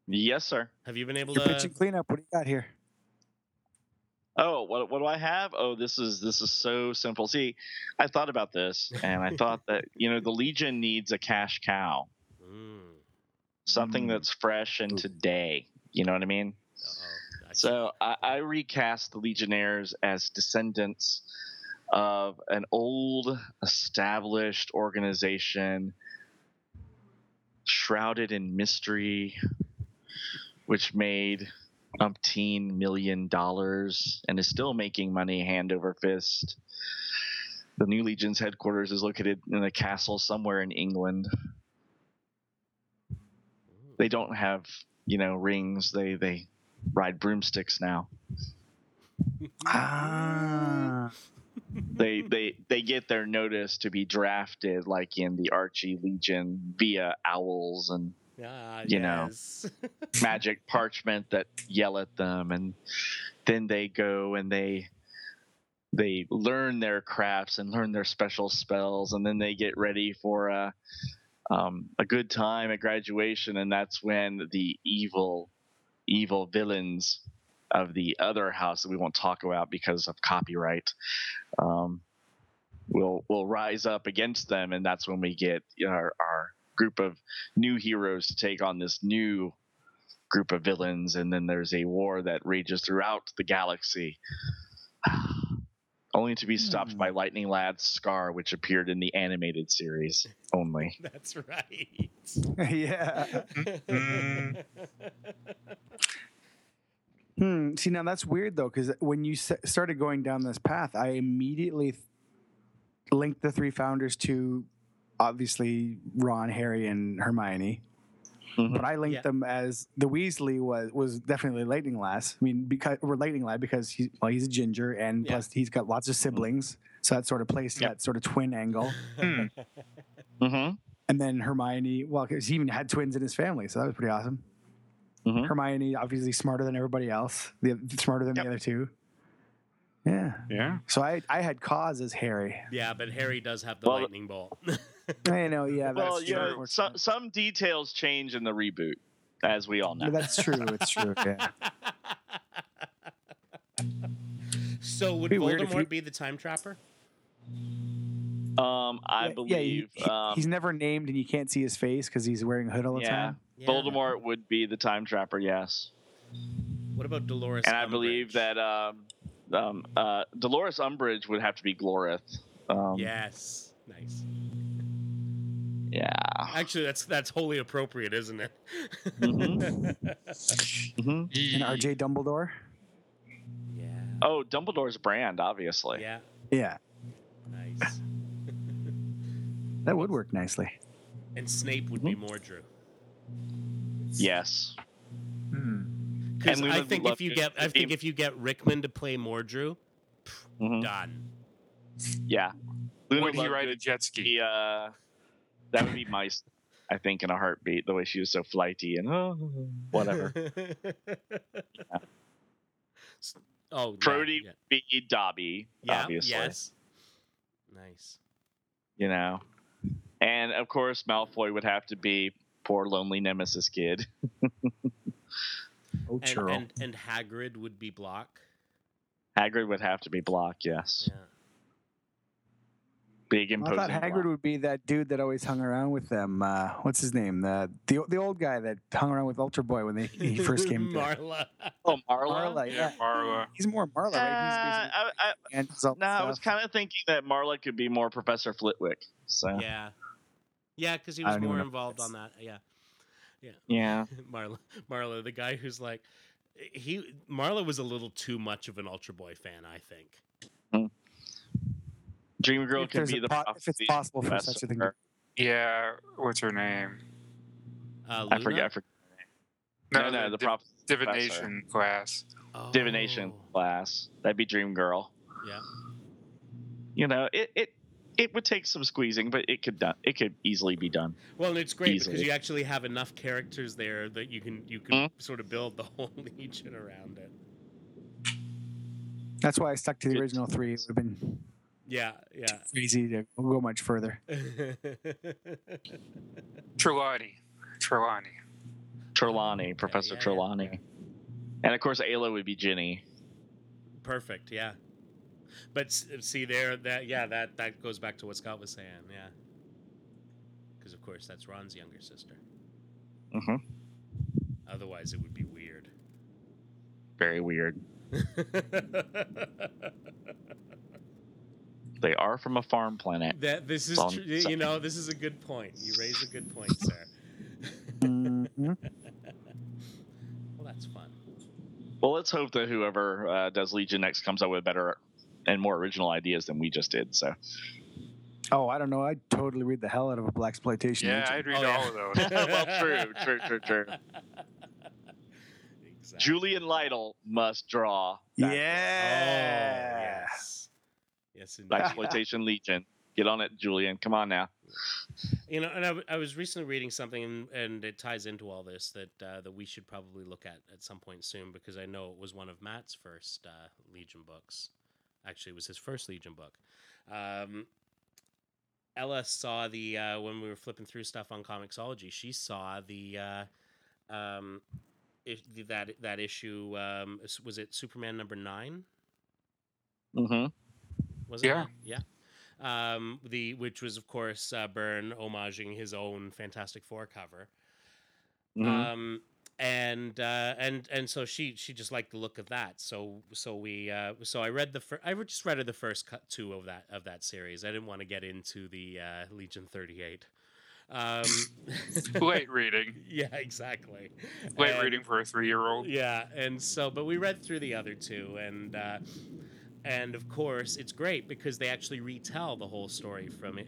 Yes, sir. have you been able You're to? pitching cleanup. What do you got here? Oh, what what do I have? Oh, this is this is so simple. See, I thought about this and I thought (laughs) that, you know, the Legion needs a cash cow. Mm, Something Mm. that's fresh and today. You know what I mean? uh-oh. So I, I recast the Legionnaires as descendants of an old, established organization shrouded in mystery, which made umpteen million dollars and is still making money hand over fist. The New Legion's headquarters is located in a castle somewhere in England. They don't have, you know, rings. They they ride broomsticks now. Ah, (laughs) they they they get their notice to be drafted like in the Archie Legion via owls and Ah, you know. (laughs) magic parchment that yell at them and then they go and they they learn their crafts and learn their special spells and then they get ready for a um, a good time at graduation and that's when the evil evil villains of the other house that we won't talk about because of copyright. Um, will will rise up against them and that's when we get our, our group of new heroes to take on this new group of villains, and then there's a war that rages throughout the galaxy, only to be stopped Hmm. by Lightning Lad's Scar, which appeared in the animated series only. (laughs) That's right. (laughs) yeah. Mm. Hmm. See, now that's weird though, because when you s- started going down this path, I immediately th- linked the three founders to obviously Ron, Harry, and Hermione. Mhm. But I linked Yeah. them as the Weasley was was definitely Lightning Lass. I mean, because or Lightning Lad because he's well, he's a ginger, and Yeah. plus he's got lots of siblings, so that sort of plays Yep. that sort of twin angle. Hmm. (laughs) Mm-hmm. And then Hermione, well, 'cause he even had twins in his family, so that was pretty awesome. Mhm. Hermione, obviously smarter than everybody else, the, smarter than Yep. the other two. Yeah. Yeah. So I, I had cause as Harry. yeah, but Harry does have the Well, lightning bolt. (laughs) I know, yeah. (laughs) Well, you know, so, some details change in the reboot. as we all know. That's true. It's true. Yeah. (laughs) so would Be Voldemort you- be the time trapper? Um, I Yeah, yeah, believe he- he- um, he's never named, and you can't see his face because he's wearing a hood all the yeah, time. Yeah. Voldemort would be the time trapper. Yes, What about Dolores? and I believe that um, um, uh, Dolores Umbridge would have to be Glorith. Um, Yes. Nice. Yeah. Actually, that's that's wholly appropriate, isn't it? Mhm. hmm (laughs) And R.J. Dumbledore. yeah. Oh, Dumbledore's brand, obviously. Yeah. Yeah, Nice. (laughs) that would work nicely. And Snape would be Mordru. Yes. Hmm. Because And I think if you get, I think if you get Rickman to play Mordru, Mhm. done. Yeah. Luna Would he ride a Lovegood jet ski? be, uh, that would be my, I think, in a heartbeat. The way she was so flighty and oh, whatever. (laughs) S- Oh, yeah, Proty Yeah. be Dobby, yeah, obviously. Yes. Nice. You know, and of course Malfoy would have to be poor lonely Nemesis kid. (laughs) Oh, And, and and Hagrid would be Blok. Hagrid would have to be Blok. Yes. Yeah. Big I thought Hagrid Blok. would be that dude that always hung around with them. Uh, what's his name? The, the the old guy that hung around with Ultra Boy when they, he (laughs) first came. to Marla. Oh, Marla. Marla, yeah, yeah. Marla. He's more Marla, Uh, right? I, I, He's basically all no, I was kind of thinking that Marla could be more Professor Flitwick. So Yeah. Yeah, because he was more involved on that. Yeah. yeah. (laughs) Marla, Marla, the guy who's like, he Marla was a little too much of an Ultra Boy fan, I think. Dream Girl If can be the po- if it's possible for such a thing Yeah, what's her name? Uh, I forget. I forget. No, no, the div- prophecy professor. divination class. Oh, divination class. That'd be Dream Girl. Yeah. You know, it it it would take some squeezing, but it could done. It could easily be done. Well, and it's great because you actually have enough characters there that you can you can Hmm? sort of build the (laughs) whole legion around it. That's why I stuck to the original three. It would have been Yeah, yeah. easy to go much further. (laughs) Trelawney. Trelawney. Trelawney, Professor yeah, yeah. Trelawney, and of course Ayla would be Ginny. Perfect. Yeah. But see there, that yeah, that that goes back to what Scott was saying. Yeah. Because of course that's Ron's younger sister. hmm Otherwise, it would be weird. Very weird. (laughs) They are from a farm planet. that this is Well, tr- you know this is a good point. You raise a good point, sir. Mhm. (laughs) well, that's fun. Well, let's hope that whoever uh, does Legion next comes up with better and more original ideas than we just did. So Oh, I don't know. I'd totally read the hell out of a black exploitation. Yeah, I'd read Oh, yeah. all of those. (laughs) well, true, true, true, true. Exactly. Julian Lytle must draw yeah. Oh, yes. Yes, indeed. (laughs) exploitation Legion. Get on it, Julian. Come on now. You know, and I, w- I was recently reading something, and, and it ties into all this that uh, that we should probably look at at some point soon because I know it was one of Matt's first uh, Legion books. Actually, it was his first Legion book. Um, Ella saw the uh, when we were flipping through stuff on Comixology. She saw the uh, um, if, that that issue um, was it Superman number nine? hmm Was it? Yeah. Yeah. Um, the which was of course uh, Byrne homaging his own Fantastic Four cover. hmm Um, and uh, and and so she she just liked the look of that. So so we uh, so I read the fir- I just read the first cut two of that of that series. I didn't want to get into the uh, Legion thirty eight. Um, (laughs) Late reading. (laughs) yeah, exactly. Late And- reading for a three year old. yeah, and so, but we read through the other two, and uh, and of course, it's great because they actually retell the whole story from it.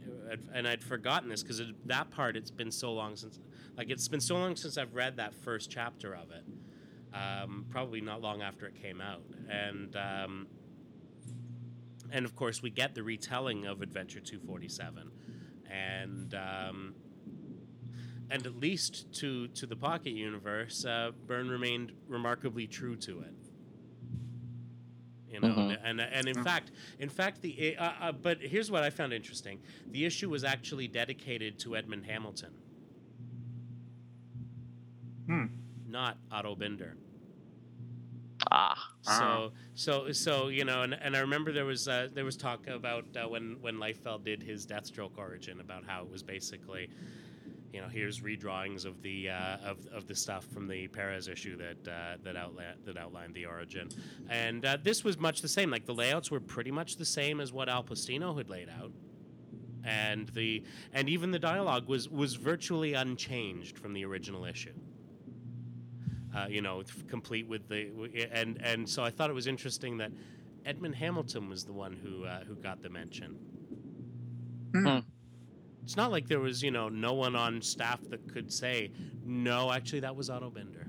And I'd forgotten this because that part it's been so long since, like, it's been so long since I've read that first chapter of it. Um, probably not long after it came out, and um, and of course, we get the retelling of Adventure Two Forty Seven, and. Um, and at least to to the Pocket universe, uh, Byrne remained remarkably true to it. You know, Mhm. and and in Yeah. fact, in fact, the uh, uh, but here's what I found interesting: the issue was actually dedicated to Edmund Hamilton. Hmm. not Otto Binder. Ah. So so so you know, and, and I remember there was uh, there was talk about uh, when when Liefeld did his Deathstroke origin about how it was basically, you know, here's redrawings of the uh, of of the stuff from the Perez issue that uh, that outlined that outlined the origin, and uh, this was much the same. Like the layouts were pretty much the same as what Al Plastino had laid out. And the and even the dialogue was was virtually unchanged from the original issue uh, you know, complete with the and and so I thought it was interesting that Edmund Hamilton was the one who uh, who got the mention. Hmm. It's not like there was you know no one on staff that could say no. Actually, that was Otto Binder.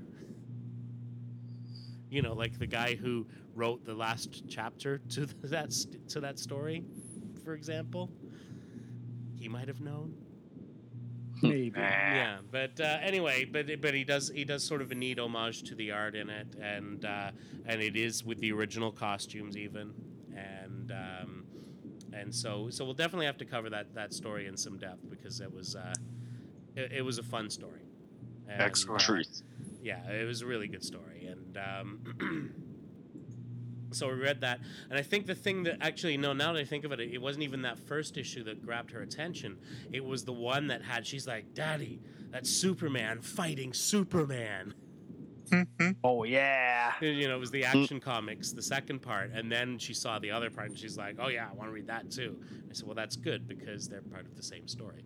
You know, like the guy who wrote the last chapter to (laughs) that st- to that story, for example. He might have known. Maybe. Yeah, but uh, anyway, but but he does he does sort of a neat homage to the art in it, and uh, and it is with the original costumes even, and um, and so so we'll definitely have to cover that that story in some depth because it was uh, it, it was a fun story. And, Excellent. uh, Truth. yeah, it was a really good story, and um, (clears throat) so we read that, and I think the thing that actually no, now that I think of it, it wasn't even that first issue that grabbed her attention. It was the one that had she's like, "Daddy, that's Superman fighting Superman." (laughs) Oh yeah. You know, it was the Action Comics, the second part, and then she saw the other part, and she's like, "Oh yeah, I want to read that too." I said, "Well, that's good because they're part of the same story."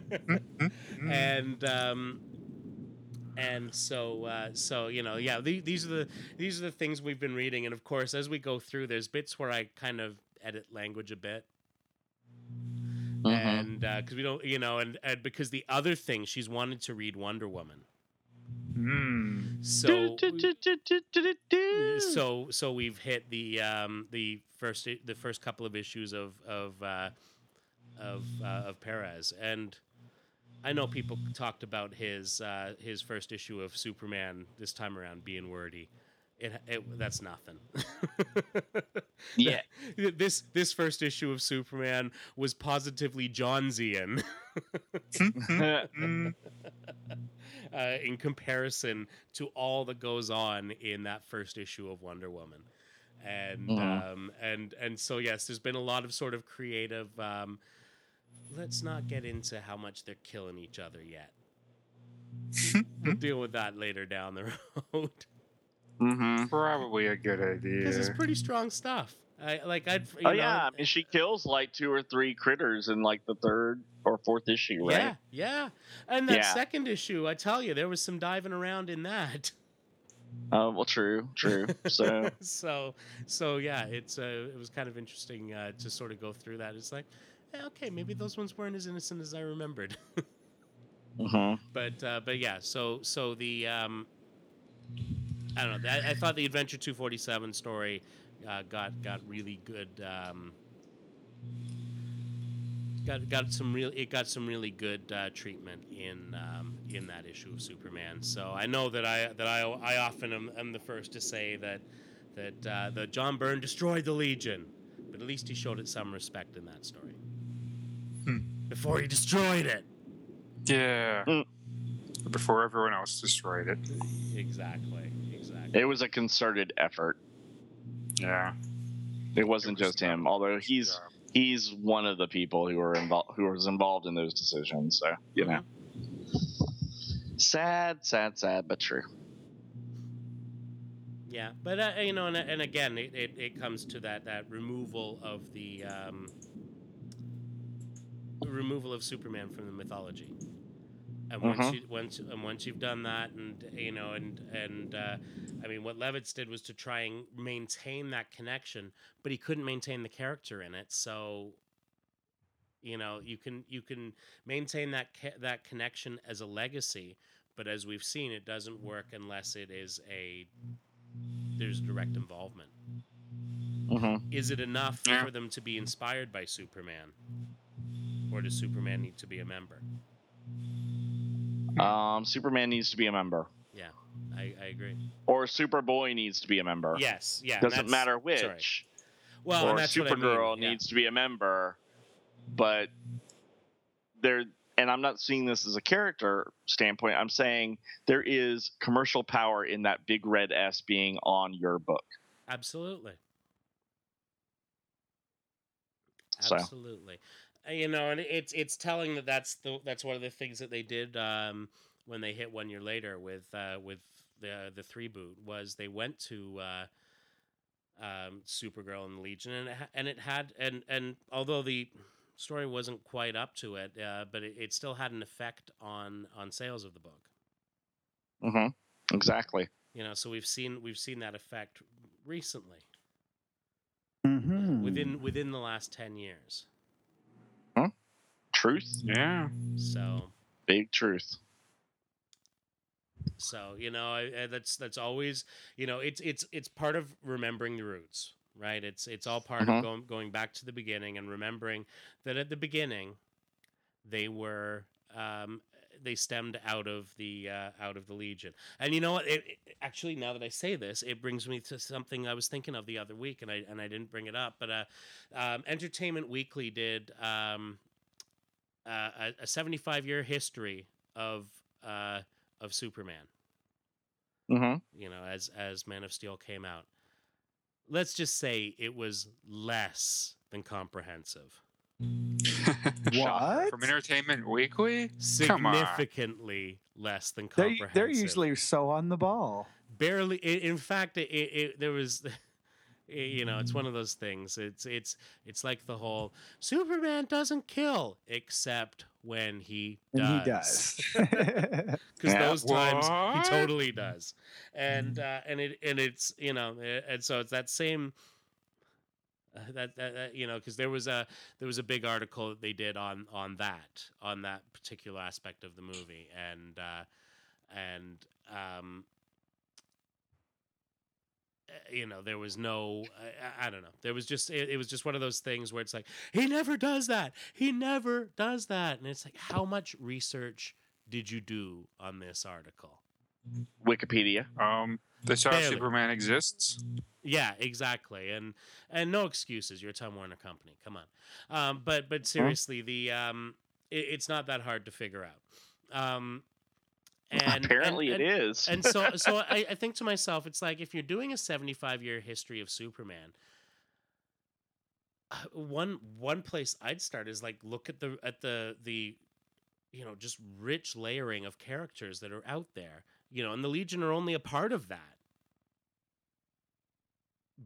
(laughs) and um, and so uh, so you know, yeah, the, these are the these are the things we've been reading, and of course, as we go through, there's bits where I kind of edit language a bit. Mhm. And because we don't, you know, and, and because the other thing she's wanted to read Wonder Woman, Hmm. so so so we've hit the um, the first the first couple of issues of of uh, of uh, of Perez, and I know people talked about his uh, his first issue of Superman this time around being wordy. It, it that's nothing. (laughs) Yeah. (laughs) this this first issue of Superman was positively Johnsian. (laughs) Uh, in comparison to all that goes on in that first issue of Wonder Woman. And Mhm. um, and and so yes, there's been a lot of sort of creative. Um, let's not get into how much they're killing each other yet. (laughs) we'll deal with that later down the (laughs) road hmm Probably a good idea. because it's pretty strong stuff. I like I'd. You Oh know, yeah, I mean she kills like two or three critters in like the third or fourth issue, right? Yeah, yeah. And that Yeah. second issue, I tell you, there was some diving around in that. (laughs) Oh well, true, true. So (laughs) so so yeah, it's uh, it was kind of interesting uh, to sort of go through that. It's like, eh, okay, maybe those ones weren't as innocent as I remembered. (laughs) mhm. but uh, but yeah, so so the um, I don't know. I, I thought the Adventure 247 story uh, got got really good. Um, got got some real it got some really good uh, treatment in um, in that issue of Superman. So I know that I that I I often am, am the first to say that that uh, that John Byrne destroyed the Legion, but at least he showed it some respect in that story. Hmm. Before he destroyed it. Yeah. Mm. Before everyone else destroyed it. Exactly. Exactly. it was a concerted effort. Yeah. It wasn't It was just him, although he's job. He's one of the people who were involved who was involved in those decisions. So you know, sad, sad, sad, but true. Yeah, but uh, you know, and, and again, it, it, it comes to that that removal of the um, removal of Superman from the mythology. And once Mhm. you once and once you've done that, and you know, and and uh, I mean, what Levitz did was to try and maintain that connection, but he couldn't maintain the character in it. So, you know, you can you can maintain that ca- that connection as a legacy, but as we've seen, it doesn't work unless it is a there's direct involvement. hmm Is it enough Yeah. for them to be inspired by Superman? Or does Superman need to be a member? Um, Superman needs to be a member, Yeah, I, I agree. or Superboy needs to be a member. Yes, yeah. doesn't matter which. sorry. Well, or and that's what I mean, Supergirl yeah. needs to be a member, but they're and I'm not seeing this as a character standpoint. I'm saying there is commercial power in that big red S being on your book. Absolutely. So. Absolutely. You know, and it's it's telling that that's the that's one of the things that they did um, when they hit one year later with uh, with the the three boot was they went to uh, um, Supergirl and the Legion and it, ha- and it had and and although the story wasn't quite up to it, uh, but it, it still had an effect on on sales of the book. Mm-hmm. Exactly. You know, so we've seen we've seen that effect recently Mm-hmm. within within the last ten years. Truth. Yeah. So Big truth. so you know I, I- that's that's always you know it's it's it's part of remembering the roots, right? It's it's all part Mhm. of going going back to the beginning and remembering that at the beginning they were um, they stemmed out of the uh, out of the Legion. And you know what? It, it- actually, now that I say this, it brings me to something I was thinking of the other week, and I and I didn't bring it up. But uh, um, Entertainment Weekly did um, uh, a, a 75 year history of uh, of Superman. hmm You know, as as Man of Steel came out. Let's just say it was less than comprehensive. (laughs) What? From Entertainment Weekly? Significantly less than They're, comprehensive. they're usually so on the ball. barely i in fact it, it, it there was i- (laughs) you know it's one of those things. It's it's it's like the whole superman doesn't kill except when he does And he does. because (laughs) Yeah. those times he totally does. And uh and it and it's you know eh, and so it's that same uh, that, that, that you know because there was a there was a big article that they did on on that on that particular aspect of the movie. And uh and um you know there was no I, I- I don't know. There was just it, it was just one of those things where it's like he never does that. He never does that. And it's like how much research did you do on this article? Wikipedia. Um, this how Superman exists. yeah exactly. And and no excuses. You're a time warner company. Come on. Um but but seriously the um it, it's not that hard to figure out. Um (laughs) and Apparently, and, and, is. and so (laughs) so I, I think to myself it's like if you're doing a 75 year history of superman uh, one one place i'd start is like look at the at the the you know just rich layering of characters that are out there you know and the legion are only a part of that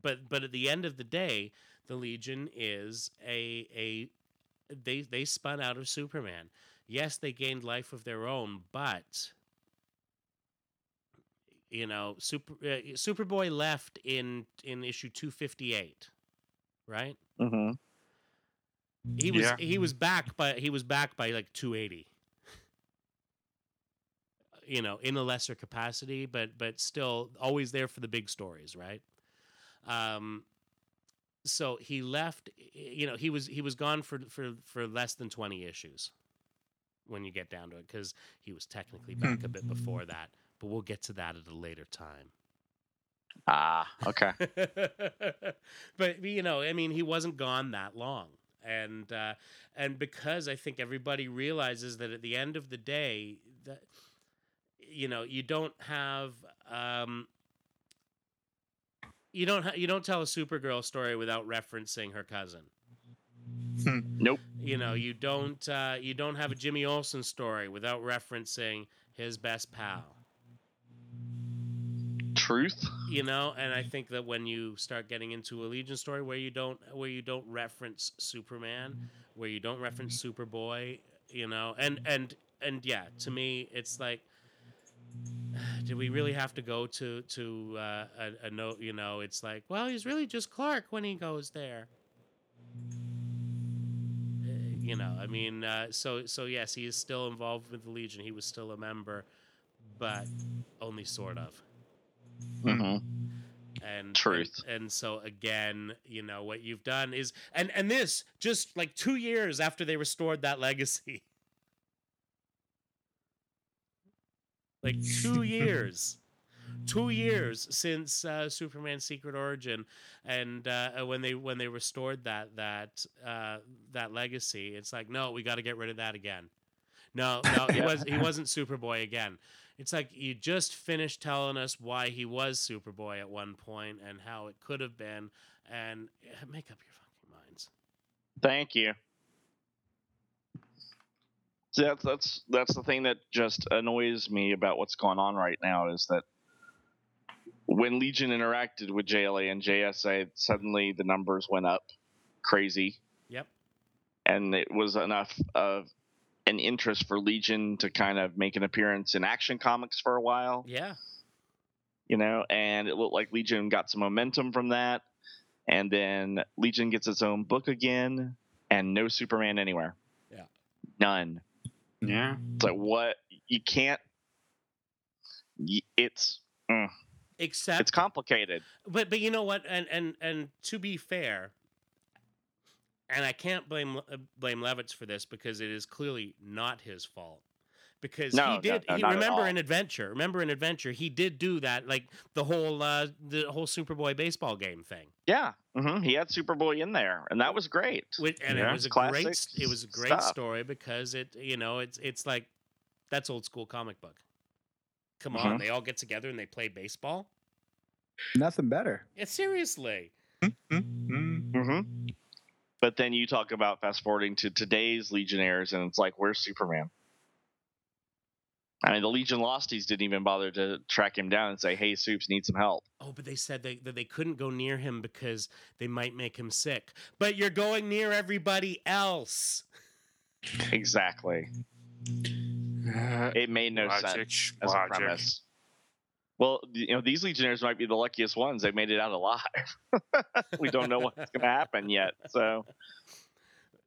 but but at the end of the day the legion is a a they they spun out of superman yes they gained life of their own but you know super uh, superboy left in in issue 258 right? Hmm he was Yeah. he was back by he was back by like 280 you know in a lesser capacity but but still always there for the big stories right? Um so he left you know he was he was gone for for for less than 20 issues when you get down to it because he was technically back a bit before that but we'll get to that at a later time Ah, okay. (laughs) but you know, I mean, he wasn't gone that long, and uh, and because I think everybody realizes that at the end of the day, that you know, you don't have. Um, you don't ha- you don't tell a Supergirl story without referencing her cousin. Nope. You know, you don't uh, you don't have a Jimmy Olsen story without referencing his best pal. Truth. you know and i think that when you start getting into a legion story where you don't where you don't reference superman where you don't reference superboy you know and and and yeah to me it's like (sighs) do we really have to go to to uh, a, a note you know it's like well he's really just clark when he goes there. Uh, you know i mean uh, so so yes he is still involved with the legion. He was still a member but only sort of hmm and Truth. and, and so again you know what you've done is and and this just like two years after they restored that legacy. (laughs) Like two (laughs) years. Two years since uh, superman's secret origin and uh, when they when they restored that that uh, that legacy. It's like no we got to get rid of that again. No, no, he (laughs) was he wasn't Superboy again. It's like you just finished telling us why he was Superboy at one point and how it could have been, and make up your fucking minds. Thank you. See, that's that's that's the thing that just annoys me about what's going on right now is that when Legion interacted with JLA and JSA, suddenly the numbers went up crazy, Yep. and it was enough of an interest for Legion to kind of make an appearance in Action Comics for a while Yeah. you know, and it looked like Legion got some momentum from that. And then Legion gets its own book again, and no Superman anywhere. Yeah. None. Yeah. It's like what you can't. It's mm, Except it's complicated. but but you know what and and and to be fair and i can't blame uh, blame levitz for this because it is clearly not his fault because No, he did no, he remember an adventure remember an adventure he did do that like the whole uh the whole superboy baseball game thing Yeah, mm-hmm. he had Superboy in there, and that was great. Which, and Yeah, it was a classic great it was a great stuff. story because it you know it's it's like that's old school comic book come Mm-hmm. on they all get together and they play baseball Nothing better. yeah, seriously Mm-hmm. hmm But then you talk about fast forwarding to today's Legionnaires, and it's like, where's Superman? I mean, the Legion Losties didn't even bother to track him down and say, "Hey, Soups, need some help." Oh, but they said they, that they couldn't go near him because they might make him sick. But you're going near everybody else. Exactly. Uh, It made no logic, sense as logic. a premise. Well, you know, these Legionnaires might be the luckiest ones. They made it out alive. (laughs) we don't know what's going to happen yet. So,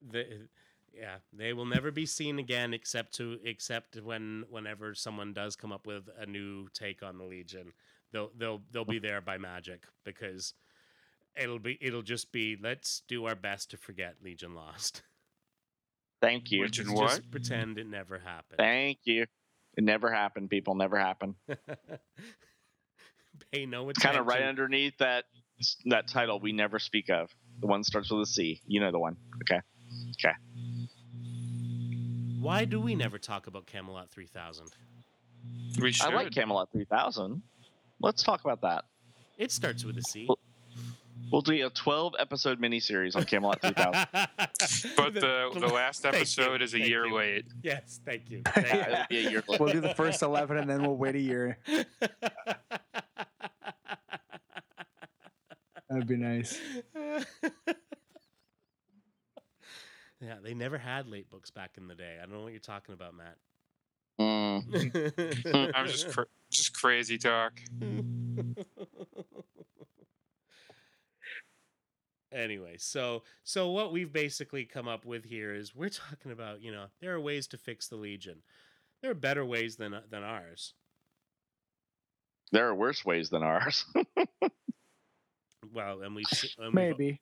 The, yeah, they will never be seen again except to except when whenever someone does come up with a new take on the Legion, they'll they'll they'll be there by magic because it'll be it'll just be let's do our best to forget Legion Lost. thank you. Legion Just what? pretend it never happened. Thank you. It never happened, people. Never happened. (laughs) Pay no It's attention. kind of right underneath that that title we never speak of. The one starts with a C. You know the one. Okay. Okay. Why do we never talk about Camelot 3000? We should. I like Camelot 3000. Let's talk about that. It starts with a C. Well, We'll do a 12 episode miniseries on Camelot 3000. (laughs) But the, the last Thank you, episode is a year you. late. yes, thank you. (laughs) Thank it'll be a year later. We'll do the first 11 and then we'll wait a year. (laughs) That'd be nice. yeah, they never had late books back in the day. I don't know what you're talking about, Matt. Mm. I'm just cra- just crazy talk. Anyway, so so what we've basically come up with here is we're talking about, you know, there are ways to fix the Legion. There are better ways than than ours. There are worse ways than ours. (laughs) Well, and we've se- and we've, Maybe.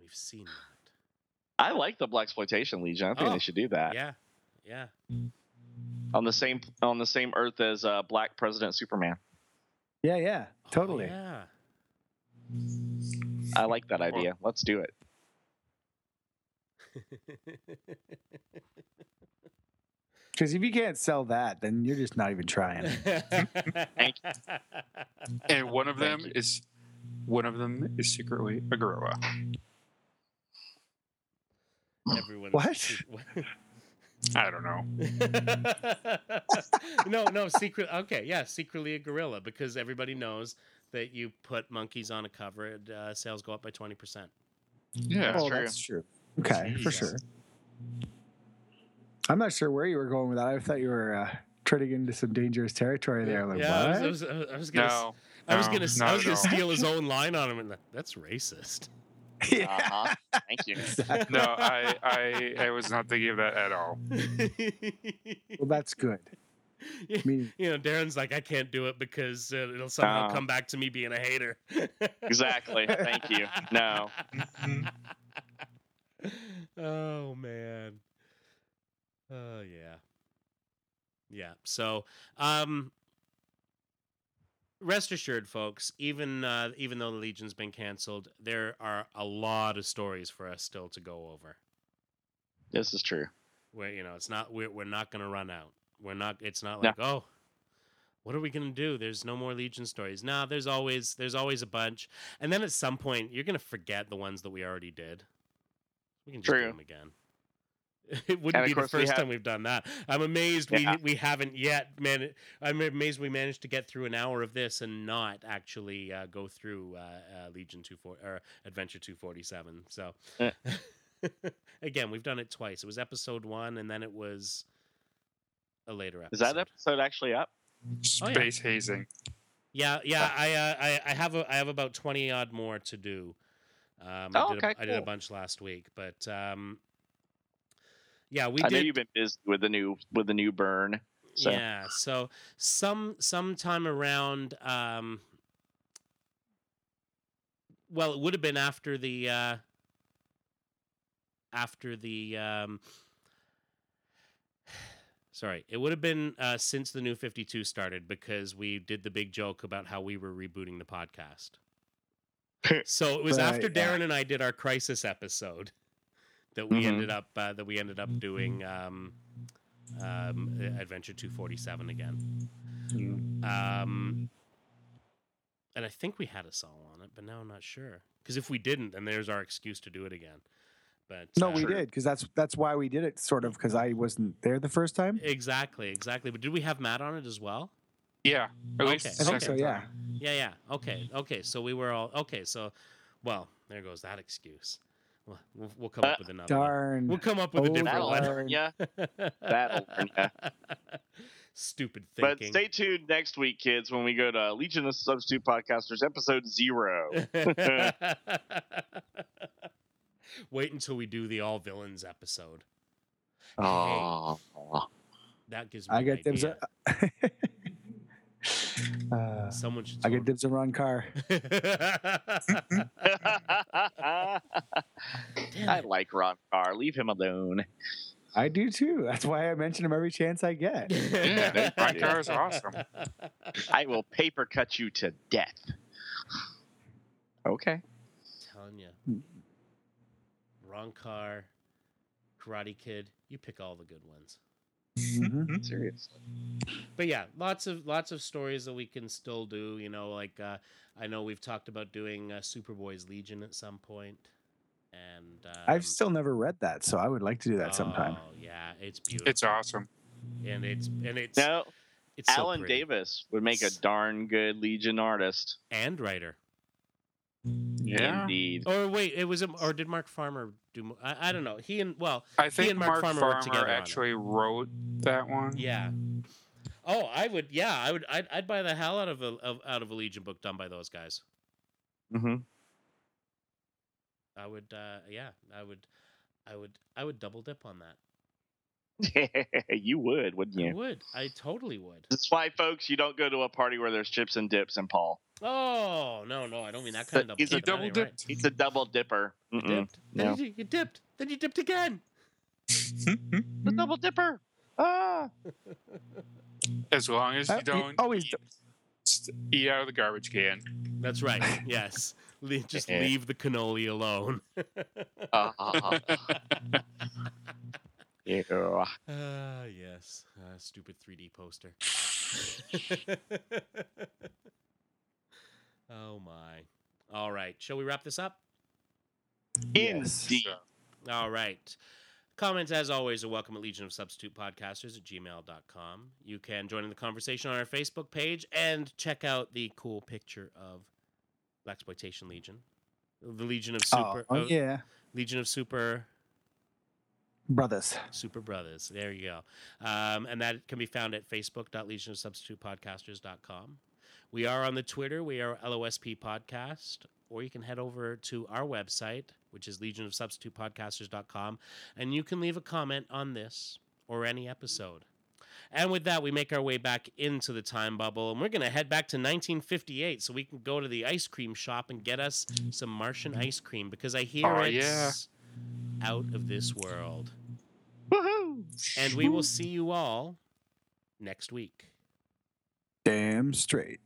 we've seen that. I like the Black Exploitation Legion. I think Oh, they should do that Yeah, yeah. on the same on the same Earth as uh, Black President Superman. Yeah, yeah. Oh, Totally. yeah. I like that idea. Let's do it. (laughs) Because if you can't sell that, then you're just not even trying. Thank And one of them is one of them is secretly a gorilla. Everyone. What? (laughs) I don't know. (laughs) no, no, secret. Okay, yeah, secretly a gorilla because everybody knows that you put monkeys on a cover, and uh, sales go up by twenty percent. Yeah. That's oh, true. that's true. Okay, for sure. I'm not sure where you were going with that. I thought you were uh, treading into some dangerous territory there. Like, yeah, I what? was, I was, I was gonna, No. I was no, gonna, I was gonna all. steal his (laughs) own line on him, and that's racist. (laughs) yeah. Uh-huh. Thank you. No, I, I I was not thinking of that at all. (laughs) Well, that's good. (laughs) I you know, Darren's like, I can't do it because uh, it'll somehow Oh. come back to me being a hater. Exactly. Thank you. No. oh man. Oh yeah. Yeah. So, um rest assured folks, even uh, even though the Legion's been canceled, there are a lot of stories for us still to go over. This is true. Where you know it's not we're we're not gonna run out. We're not. It's not like oh, what are we gonna do? There's no more Legion stories. Nah, there's always there's always a bunch, and then at some point you're gonna forget the ones that we already did. We can just do them again. (laughs) It wouldn't be the course we first have- time we've done that. I'm amazed Yeah. we we haven't yet man. I'm amazed we managed to get through an hour of this and not actually uh, go through uh, uh, Legion two four or Adventure two forty seven. So Yeah. (laughs) again, we've done it twice. It was episode one, and then it was a later episode. Is that episode actually up? Oh, yeah. Space hazing. Yeah, yeah. I, uh, I I have a I have about twenty odd more to do. Um, I, Oh, did a, okay, I did a bunch last week, but um, yeah, we. I know you've been busy with the new with the new burn. So Yeah, so some sometime around. Um, well, it would have been after the uh, after the. Um, sorry, it would have been uh, since the new Fifty Two started because we did the big joke about how we were rebooting the podcast. (laughs) so it was Right, after yeah. Darren and I did our crisis episode that we Mhm. ended up uh, that we ended up doing um, um, Adventure Two Forty Seven again. Um, and I think we had a song on it, but now I'm not sure. Because if we didn't, then there's our excuse to do it again. But No, uh, we did because that's that's why we did it, sort of, because I wasn't there the first time. Exactly, exactly. But did we have Matt on it as well? Yeah, at Okay. least I think so, second yeah. Yeah, yeah. Okay, okay. So we were all okay. So, well, there goes that excuse. Well, we'll, we'll come up Uh, with another. one. Darn. We'll come up with a Oh, different that'll one. learn ya. That'll learn ya. Stupid But stay tuned next week, kids, when we go to Legion of Substitute Podcasters episode zero. (laughs) (laughs) (laughs) Wait until we do the all villains episode. Oh, That gives me I an get dibs. idea. (laughs) uh, Someone should. I get dibs on Ron-Karr. (laughs) I like Ron Carr. Leave him alone. I do too. That's why I mention him every chance I get. (laughs) Yeah, Ron-Karr is awesome. I will paper cut you to death. Okay. telling you, Ron-Karr, Karate Kid. You pick all the good ones. Mhm. Seriously. But yeah, lots of lots of stories that we can still do. You know, like uh, I know we've talked about doing uh, Superboy's Legion at some point, and um, I've still never read that, so I would like to do that sometime. Oh yeah, it's beautiful. It's awesome. and it's and it's No, it's Alan pretty. Davis would make a darn good Legion artist. and writer. Yeah. Indeed. Or wait, it was or did Mark Farmer do? mo- I, I don't know. He and well, I think and Mark Mark, Farmer Farmer, worked together on it. actually wrote that one. yeah. Oh, I would. Yeah, I would. I'd, I'd buy the hell out of a of, out of a Legion book done by those guys. Mm-hmm. I would. uh Yeah, I would. I would. I would double dip on that. (laughs) you would, wouldn't you? I you? would. I totally would. That's why, folks, you don't go to a party where there's chips and dips and Paul. Oh no, no, I don't mean that kind of double He's a dip. That double ain't right. He's a double dipper. You Mm-mm. dipped. Then no. you, you dipped. Then you dipped again. (laughs) The double dipper. Ah. (laughs) As long as Uh, you you don't always eat, st- eat out of the garbage can. That's right. Yes. Just leave the cannoli alone. Ah. Yeah. (laughs) Ah, yes. Uh, stupid 3D poster. (laughs) oh my. All right. Shall we wrap this up? Yes. Indeed. All right. Comments, as always, are welcome at Legion of Substitute Podcasters at gmail.com. You can join in the conversation on our Facebook page and check out the cool picture of Blaxploitation Legion. The Legion of Oh, Super. oh, uh, yeah, Legion of Super brothers. Super Brothers. There you go. Um, and that can be found at facebook.legionofsubstitutepodcasters.com. We are on the Twitter. We are LOSP Podcast. Or you can head over to our website, which is legionofsubstitutepodcasters.com, and you can leave a comment on this or any episode. And with that, we make our way back into the time bubble, and we're going to head back to 1958 so we can go to the ice cream shop and get us some Martian ice cream because I hear Oh, it's yeah. Out of this world. Woohoo! And we will see you all next week. Damn straight.